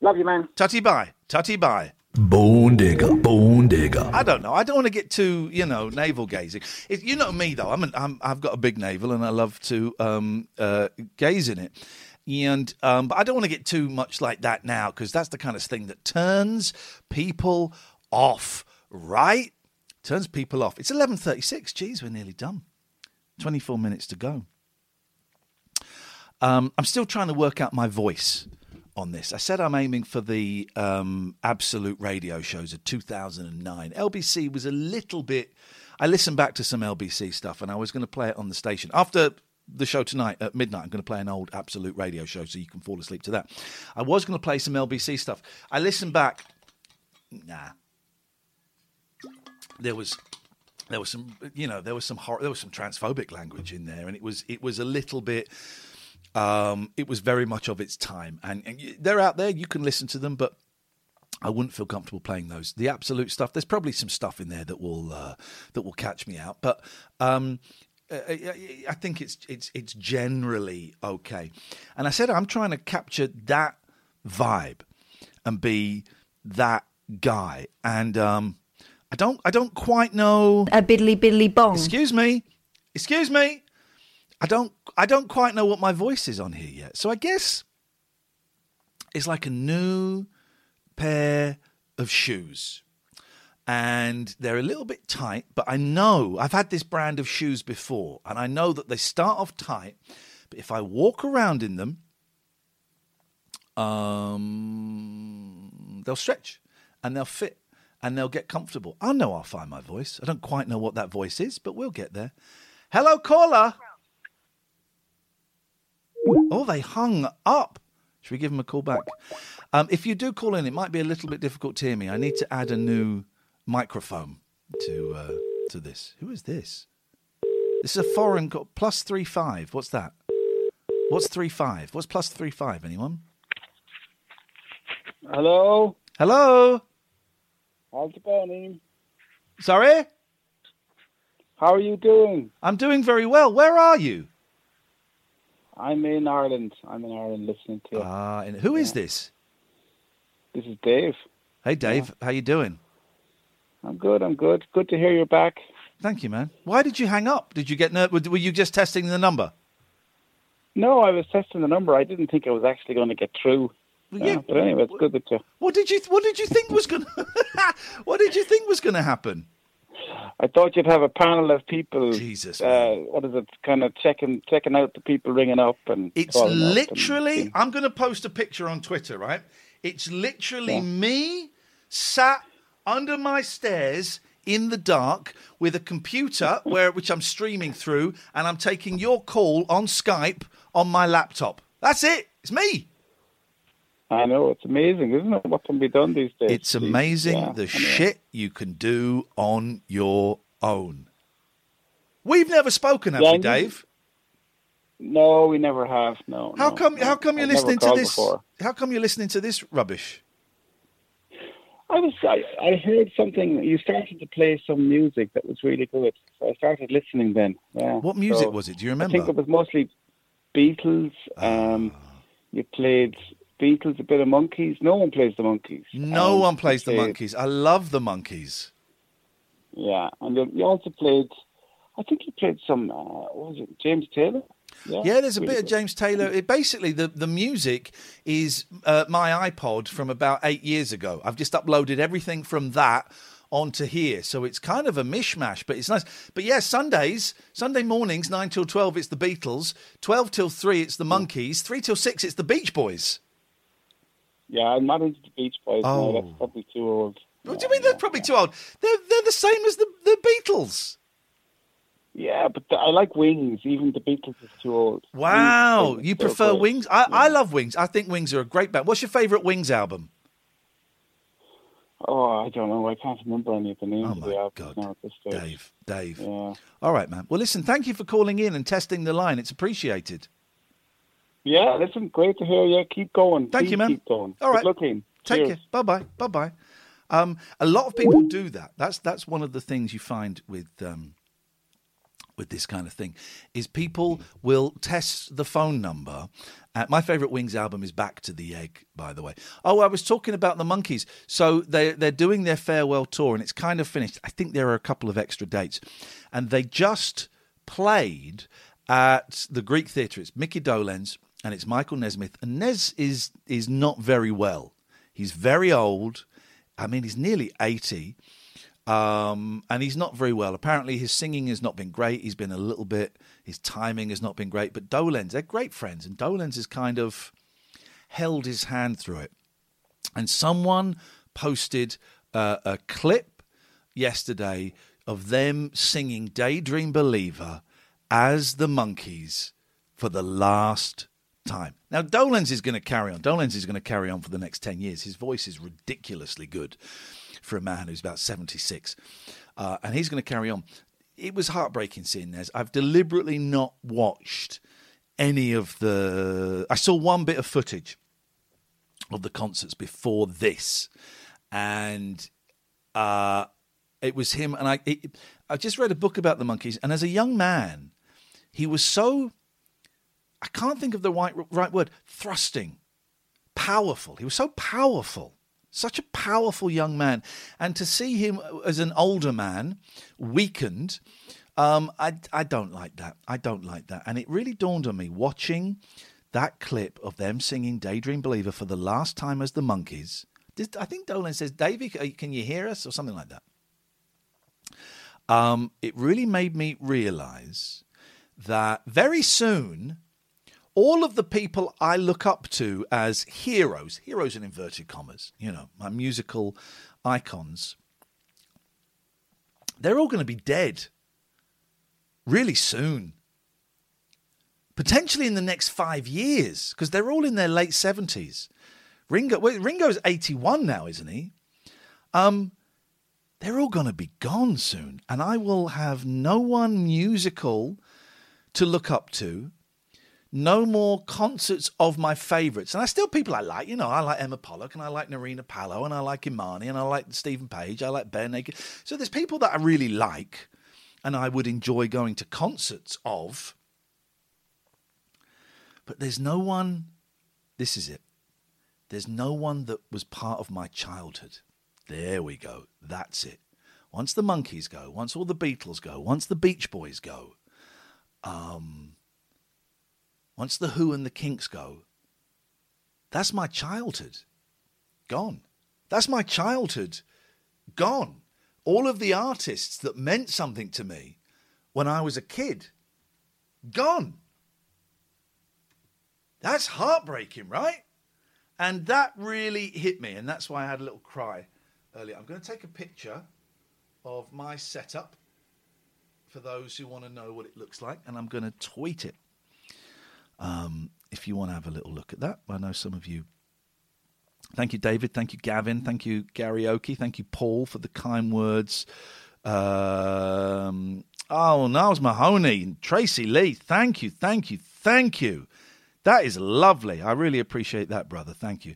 Love you, man. Tutty bye. Tutty bye. Bone digger, bone digger. I don't know. I don't want to get too, you know, navel gazing. It, you know me though. I'm, an, I'm I've got a big navel and I love to um, uh, gaze in it. And um, but I don't want to get too much like that now because that's the kind of thing that turns people off. Right? Turns people off. It's 11:36. Geez, we're nearly done. 24 minutes to go. Um, I'm still trying to work out my voice on this. I said I'm aiming for the um, absolute radio shows of 2009. LBC was a little bit. I listened back to some LBC stuff, and I was going to play it on the station after the show tonight at midnight. I'm going to play an old absolute radio show, so you can fall asleep to that. I was going to play some LBC stuff. I listened back. Nah, there was there was some you know there was some hor- there was some transphobic language in there and it was it was a little bit um it was very much of its time and, and they're out there you can listen to them but I wouldn't feel comfortable playing those. The absolute stuff. There's probably some stuff in there that will uh, that will catch me out, but um, uh, I I think it's it's it's generally okay. And I said I'm trying to capture that vibe and be that guy. And um, I don't I don't quite know a biddly biddly bong. Excuse me, excuse me. I don't I don't quite know what my voice is on here yet. So I guess it's like a new pair of shoes. And they're a little bit tight, but I know I've had this brand of shoes before, and I know that they start off tight, but if I walk around in them, um, they'll stretch and they'll fit and they'll get comfortable. I know I'll find my voice. I don't quite know what that voice is, but we'll get there. Hello, caller. Oh, they hung up. Should we give them a call back? Um, if you do call in, it might be a little bit difficult to hear me. I need to add a new microphone to uh, to this. Who is this? This is a foreign co- plus three five. What's that? What's three five? What's plus three five? Anyone? Hello. Hello. How's it going, Iain? Sorry. How are you doing? I'm doing very well. Where are you? I'm in Ireland. I'm in Ireland listening to you. Ah, and who is this? This is Dave. Hey, Dave. How you doing? I'm good. I'm good. Good to hear you're back. Thank you, man. Why did you hang up? Did you get ner- were you just testing the number? No, I was testing the number. I didn't think I was actually going to get through. Well, yeah, Yeah, but anyway, it's good that you. What did you What did you think was going? [LAUGHS] to What did you think was going to happen? I thought you'd have a panel of people. Jesus, uh, what is it? Kind of checking checking out the people ringing up and. It's up and- literally. I'm going to post a picture on Twitter, right? It's literally Yeah. me sat under my stairs in the dark with a computer [LAUGHS] where which I'm streaming through, and I'm taking your call on Skype on my laptop. That's it. It's me. I know it's amazing, isn't it? What can be done these days? It's amazing Yeah, the shit you can do on your own. We've never spoken, have Yeah, we, Dave? No, we never have. No. How no, come? no. How come you're I've listening to this? Before. How come you're listening to this rubbish? I was I, I heard something. You started to play some music that was really good, so I started listening. Then, yeah. What music So was it? Do you remember? I think it was mostly Beatles. Um, you played Beatles, a bit of Monkees. No one plays the Monkees. No Um, one plays the played- Monkees. I love the Monkees. Yeah, and you, you also played. I think you played some. Uh, what was it? James Taylor. Yeah, there's a really bit of James Taylor. It basically the the music is uh, my iPod from about eight years ago. I've just uploaded everything from that onto here, so it's kind of a mishmash, but it's nice. But yeah, Sundays, Sunday mornings, nine till twelve, it's the Beatles. Twelve till three, it's the Monkees. Three till six, it's the Beach Boys. Yeah, I'm not into the Beach Boys. Oh. No, that's oh. probably too old. What do you mean they're probably too old? They're they're the same as the the Beatles. Yeah, but the, I like Wings. Even the Beatles is too old. Wow, Wings you prefer great. Wings? I, I love Wings. I think Wings are a great band. What's your favourite Wings album? Oh, I don't know. I can't remember any of the names Oh of my the albums now at this stage. Dave, Dave. Yeah. All right, man. Well, listen, thank you for calling in and testing the line. It's appreciated. Yeah, listen, great to hear you. Keep going. Thank Please you, man. Keep going. All right. Good Iain. Take Cheers. care. Bye bye. Bye bye. Um, a lot of people do that. That's that's one of the things you find with um, with this kind of thing is people will test the phone number. Uh, my favourite Wings album is Back to the Egg, by the way. Oh, I was talking about the Monkees. So they they're doing their farewell tour, and it's kind of finished. I think there are a couple of extra dates, and they just played at the Greek Theatre. It's Mickey Dolenz and it's Michael Nesmith, and Nez is is not very well. He's very old. I mean, he's nearly eighty. Um, and he's not very well. Apparently, his singing has not been great. He's been a little bit, his timing has not been great. But Dolenz, they're great friends. And Dolenz is kind of held his hand through it. And someone posted uh, a clip yesterday of them singing Daydream Believer as the Monkees for the last time. Now, Dolenz is going to carry on. Dolenz is going to carry on for the next 10 years. His voice is ridiculously good for a man who's about 76. Uh, and he's going to carry on. It was heartbreaking seeing this. I've deliberately not watched any of the. I saw one bit of footage of the concerts before this, and uh, it was him. And I, it, I just read a book about the Monkees, and as a young man, he was so. I can't think of the right right word. Thrusting, powerful. He was so powerful, such a powerful young man, and to see him as an older man, weakened. Um, I, I don't like that. I don't like that. And it really dawned on me watching that clip of them singing Daydream Believer for the last time as the Monkees. I think Dolenz says, Davey, can you hear us? Or something like that. Um, it really made me realize that very soon, all of the people I look up to as heroes, heroes in inverted commas, you know, my musical icons, they're all going to be dead really soon. Potentially in the next five years, because they're all in their late 70s. Ringo, well, Ringo's 81 now, isn't he? Um, they're all going to be gone soon. And I will have no one musical to look up to, no more concerts of my favourites. And I still people I like, you know, I like Emma Pollock and I like Nerina Pallot and I like Imani and I like Steven Page, I like Ben. So there's people that I really like and I would enjoy going to concerts of. But there's no one, this is it. There's no one that was part of my childhood. There we go. That's it. Once the Monkees go, once all the Beatles go, once the Beach Boys go, um, once the Who and the Kinks go, that's my childhood gone. That's my childhood gone. All of the artists that meant something to me when I was a kid, gone. That's heartbreaking, right? And that really hit me, and that's why I had a little cry earlier. I'm going to take a picture of my setup for those who want to know what it looks like, and I'm going to tweet it. Um, if you want to have a little look at that, I know some of you. Thank you, David. Thank you, Gavin. Thank you, Gary Oakey. Thank you, Paul, for the kind words. Um, oh, Niles Mahoney, and Tracy Lee. Thank you, thank you, thank you. That is lovely. I really appreciate that, brother. Thank you.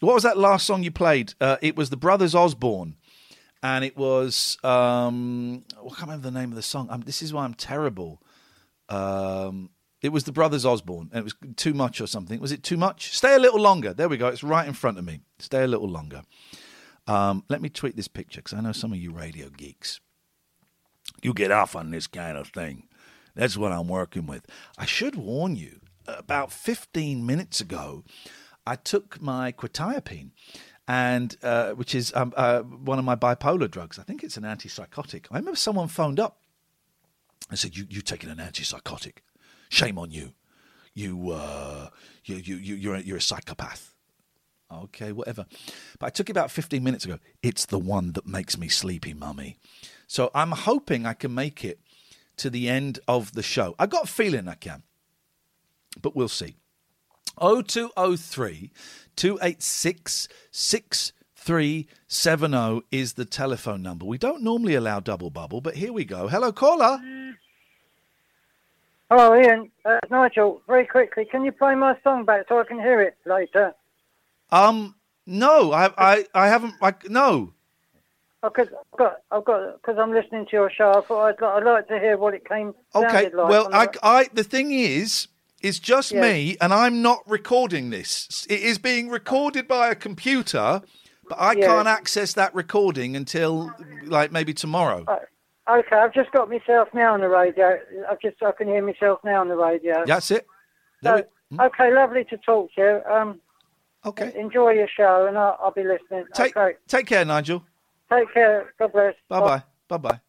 What was that last song you played? Uh, it was the Brothers Osborne, and it was um, I can't remember the name of the song. Um, this is why I'm terrible. Um, it was the Brothers Osborne, and it was too much or something. Was it too much? Stay a little longer. There we go. It's right in front of me. Stay a little longer. Um, let me tweet this picture because I know some of you radio geeks. You get off on this kind of thing. That's what I'm working with. I should warn you. About 15 minutes ago, I took my quetiapine, and uh, which is um, uh, one of my bipolar drugs. I think it's an antipsychotic. I remember someone phoned up and said, "You you taking an antipsychotic? Shame on you. You uh, you you you you're a, you're a psychopath." Okay, whatever. But I took it about 15 minutes ago. It's the one that makes me sleepy, mummy. So I'm hoping I can make it to the end of the show. I got a feeling I can, but we'll see. 0203 286 6370 is the telephone number. We don't normally allow double bubble, but here we go. Hello, caller. Hello, Iain. Uh, Nigel, very quickly, can you play my song back so I can hear it later? Um, no, I, I, I haven't. I, no. Because I've got, I've got, because I'm listening to your show. I thought I'd, I'd like to hear what it came. Okay. like Well, I, I, the thing is, it's just me, and I'm not recording this. It is being recorded by a computer, but I can't access that recording until like maybe tomorrow. Okay, I've just got myself now on the radio. I've just, I can hear myself now on the radio. That's it. So, okay, lovely to talk to you. Um, okay. Enjoy your show, and I'll, I'll be listening. Take, okay. take care, Nigel. Take care. God bless. Bye bye. Bye bye.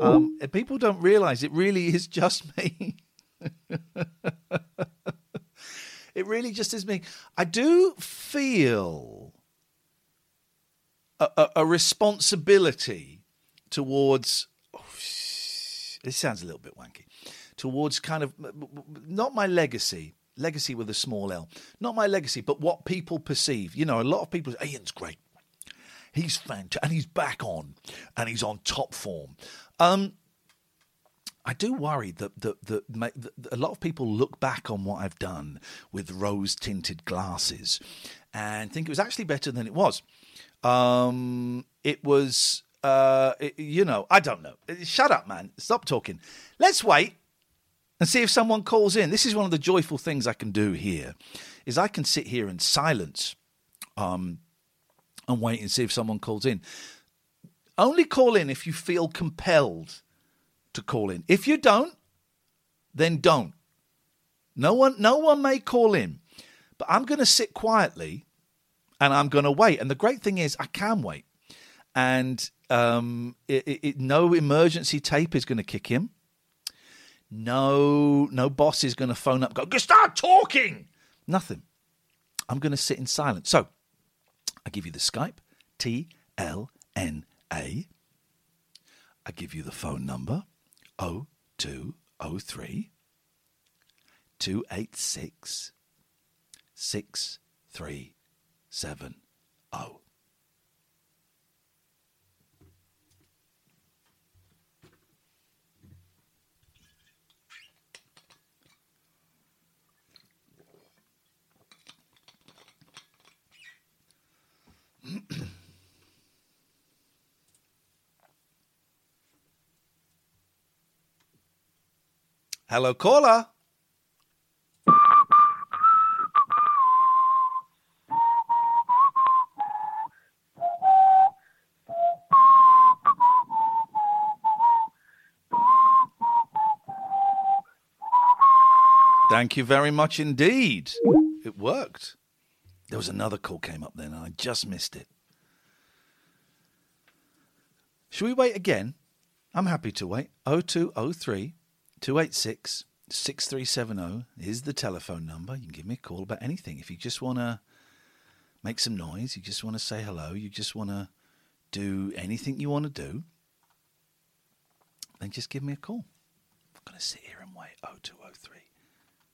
Um, people don't realise it really is [LAUGHS] just me. It really just is me. I do feel a, a, a responsibility towards. This sounds a little bit wanky. Towards kind of not my legacy, legacy with a small L, not my legacy, but what people perceive. You know, a lot of people say Iain's great. He's fantastic, and he's back on, and he's on top form. Um, I do worry that, that, that, that a lot of people look back on what I've done with rose tinted glasses and think it was actually better than it was. Um, it was, uh, you know, I don't know. Shut up, man. Stop talking. Let's wait and see if someone calls in. This is one of the joyful things I can do here, is I can sit here in silence, um, and wait and see if someone calls in. Only call in if you feel compelled to call in. If you don't, then don't. No one, no one may call in, but I'm going to sit quietly and I'm going to wait. And the great thing is, I can wait, and um, it, it, no emergency tape is going to kick him. No, no boss is going to phone up, go, start talking. Nothing. I'm going to sit in silence. So, I give you the Skype T L N A. I give you the phone number 0203 286 6370. [CLEARS THROAT] Hello, caller. Thank you very much indeed. It worked. There was another call came up then, and I just missed it. Should we wait again? I'm happy to wait. 0203 286 6370 is the telephone number. You can give me a call about anything. If you just want to make some noise, you just want to say hello, you just want to do anything you want to do, then just give me a call. I'm going to sit here and wait. 0203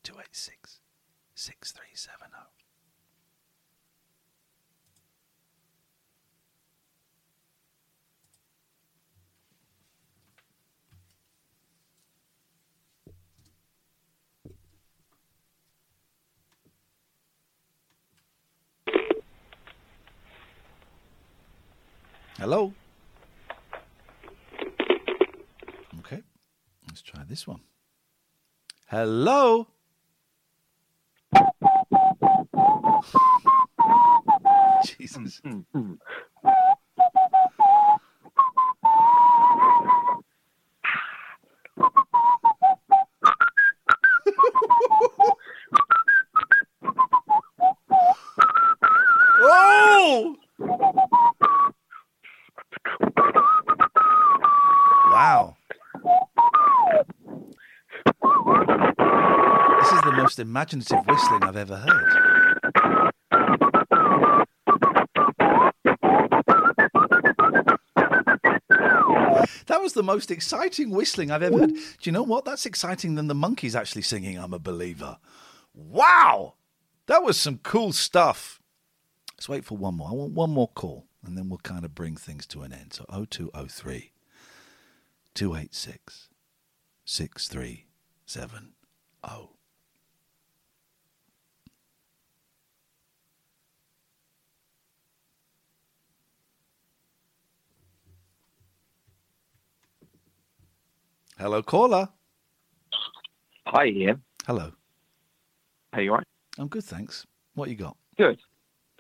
286 6370. Hello? Okay, let's try this one. Hello? [LAUGHS] Jesus. [LAUGHS] Oh! Wow. This is the most imaginative whistling I've ever heard. That was the most exciting whistling I've ever heard. Do you know what? That's exciting than the Monkees actually singing I'm a Believer. Wow! That was some cool stuff. Let's wait for one more. I want one more call, and then we'll kind of bring things to an end. So 0203 286 6370. Hello, caller. Hi, Iain. Hello. Hey, you all right? I'm good, thanks. What you got? Good.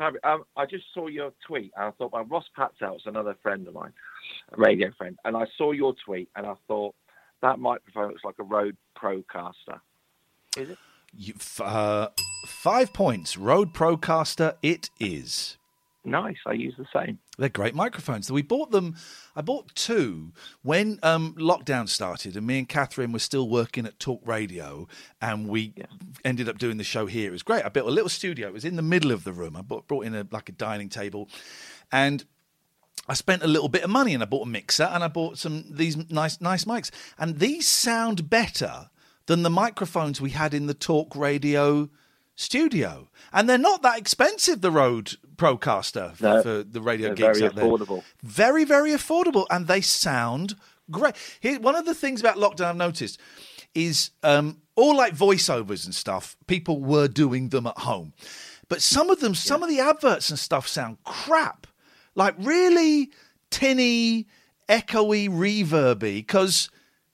Um, I just saw your tweet and I thought, well, Ross Patzell's another friend of mine, radio friend, and I saw your tweet and I thought that microphone looks like a Rode Procaster. Is it? You, uh, five points. Rode Procaster, it is. Nice. I use the same. They're great microphones. We bought them. I bought two when um, lockdown started, and me and Katherine were still working at Talk Radio, and we ended up doing the show here. It was great. I built a little studio. It was in the middle of the room. I bought, brought in a like a dining table, and I spent a little bit of money, and I bought a mixer, and I bought some these nice nice mics, and these sound better than the microphones we had in the Talk Radio studio. And they're not that expensive, the Rode Procaster for, No, for the radio they're very out there. affordable. Very, very affordable. And they sound great. Here, one of the things about lockdown I've noticed is um, all like voiceovers and stuff, people were doing them at home. But some of them, some of the adverts and stuff sound crap. Like really tinny, echoey, reverby, because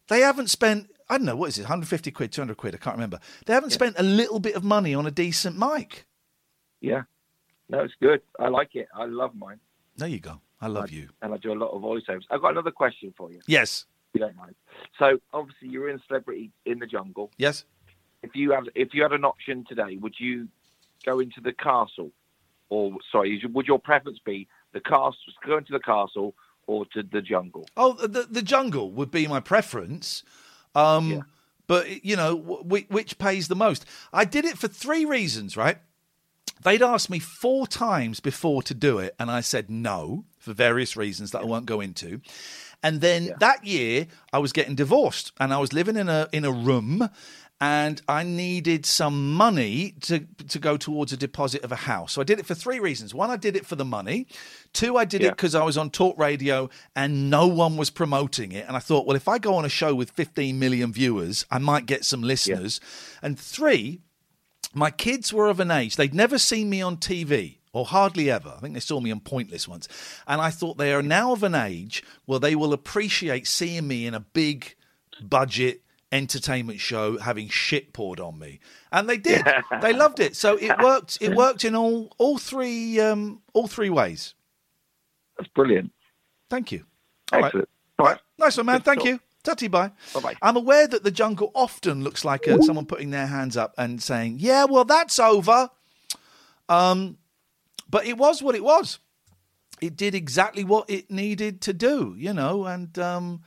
they haven't spent, I don't know, what is it, 150 quid, 200 quid, I can't remember. They haven't spent a little bit of money on a decent mic. Yeah. No, it's good. I like it. I love mine. There you go. I love you. And I do a lot of voiceovers. I've got another question for you. Yes. If you don't mind. So obviously you're in Celebrity in the Jungle. Yes. If you had if you had an option today, would you go into the castle, or sorry, would your preference be the castle, going to the castle, or to the jungle? Oh, the the jungle would be my preference. Um, But you know, wh- which pays the most? I did it for three reasons, right? They'd asked me four times before to do it, and I said no for various reasons that I won't go into. And then that year, I was getting divorced, and I was living in a in a room, and I needed some money to to go towards a deposit of a house. So I did it for three reasons. One, I did it for the money. Two, I did it because I was on talk radio and no one was promoting it. And I thought, well, if I go on a show with 15 million viewers, I might get some listeners. And three, my kids were of an age, they'd never seen me on TV. Or hardly ever. I think they saw me on Pointless once. And I thought they are now of an age where they will appreciate seeing me in a big budget entertainment show having shit poured on me. And they did. they loved it. So it [LAUGHS] worked it worked in all all three um all three ways. That's brilliant. Thank you. All right. Excellent. All right. Nice one, man. Good Thank talk. you. Tutty bye. Bye-bye. I'm aware that the jungle often looks like uh, someone putting their hands up and saying, "Yeah, well, that's over." Um, but it was what it was. It did exactly what it needed to do, you know, and um,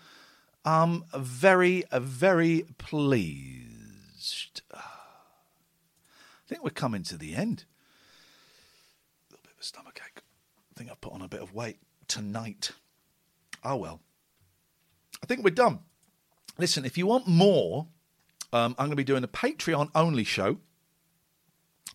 I'm very, very pleased. I think we're coming to the end. A little bit of a stomachache. I think I've put on a bit of weight tonight. Oh well. I think we're done. Listen, if you want more, um, I'm going to be doing a Patreon only show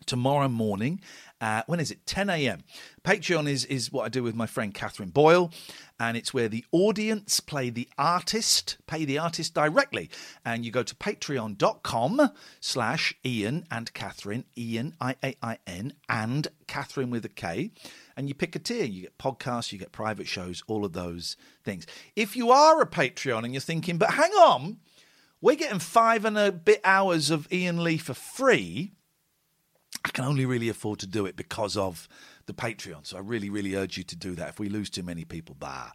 tomorrow morning. Uh, when is it? 10 a.m. Patreon is is what I do with my friend Katherine Boyle, and it's where the audience play the artist, pay the artist directly, and you go to patreon.com slash Iain and Katherine, Iain I A I N and Katherine with a K, and you pick a tier. You get podcasts, you get private shows, all of those things. If you are a Patreon and you're thinking, but hang on, we're getting five and a bit hours of Iain Lee for free. I can only really afford to do it because of the Patreon. So I really, really urge you to do that. If we lose too many people, bah.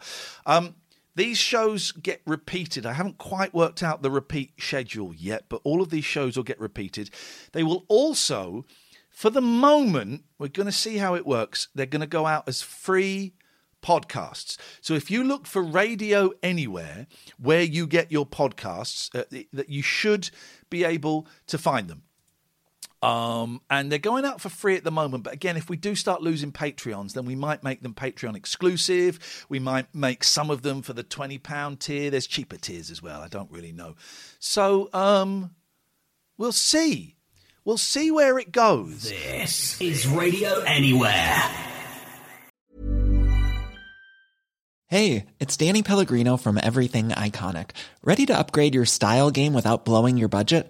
Um, these shows get repeated. I haven't quite worked out the repeat schedule yet, but all of these shows will get repeated. They will also, for the moment, we're going to see how it works. They're going to go out as free podcasts. So if you look for radio anywhere where you get your podcasts, uh, that you should be able to find them. Um, and they're going out for free at the moment. But again, if we do start losing Patreons, then we might make them Patreon exclusive. We might make some of them for the £20 tier. There's cheaper tiers as well. I don't really know. So um, we'll see. We'll see where it goes. This is Radio Anywhere. Hey, it's Danny Pellegrino from Everything Iconic. Ready to upgrade your style game without blowing your budget?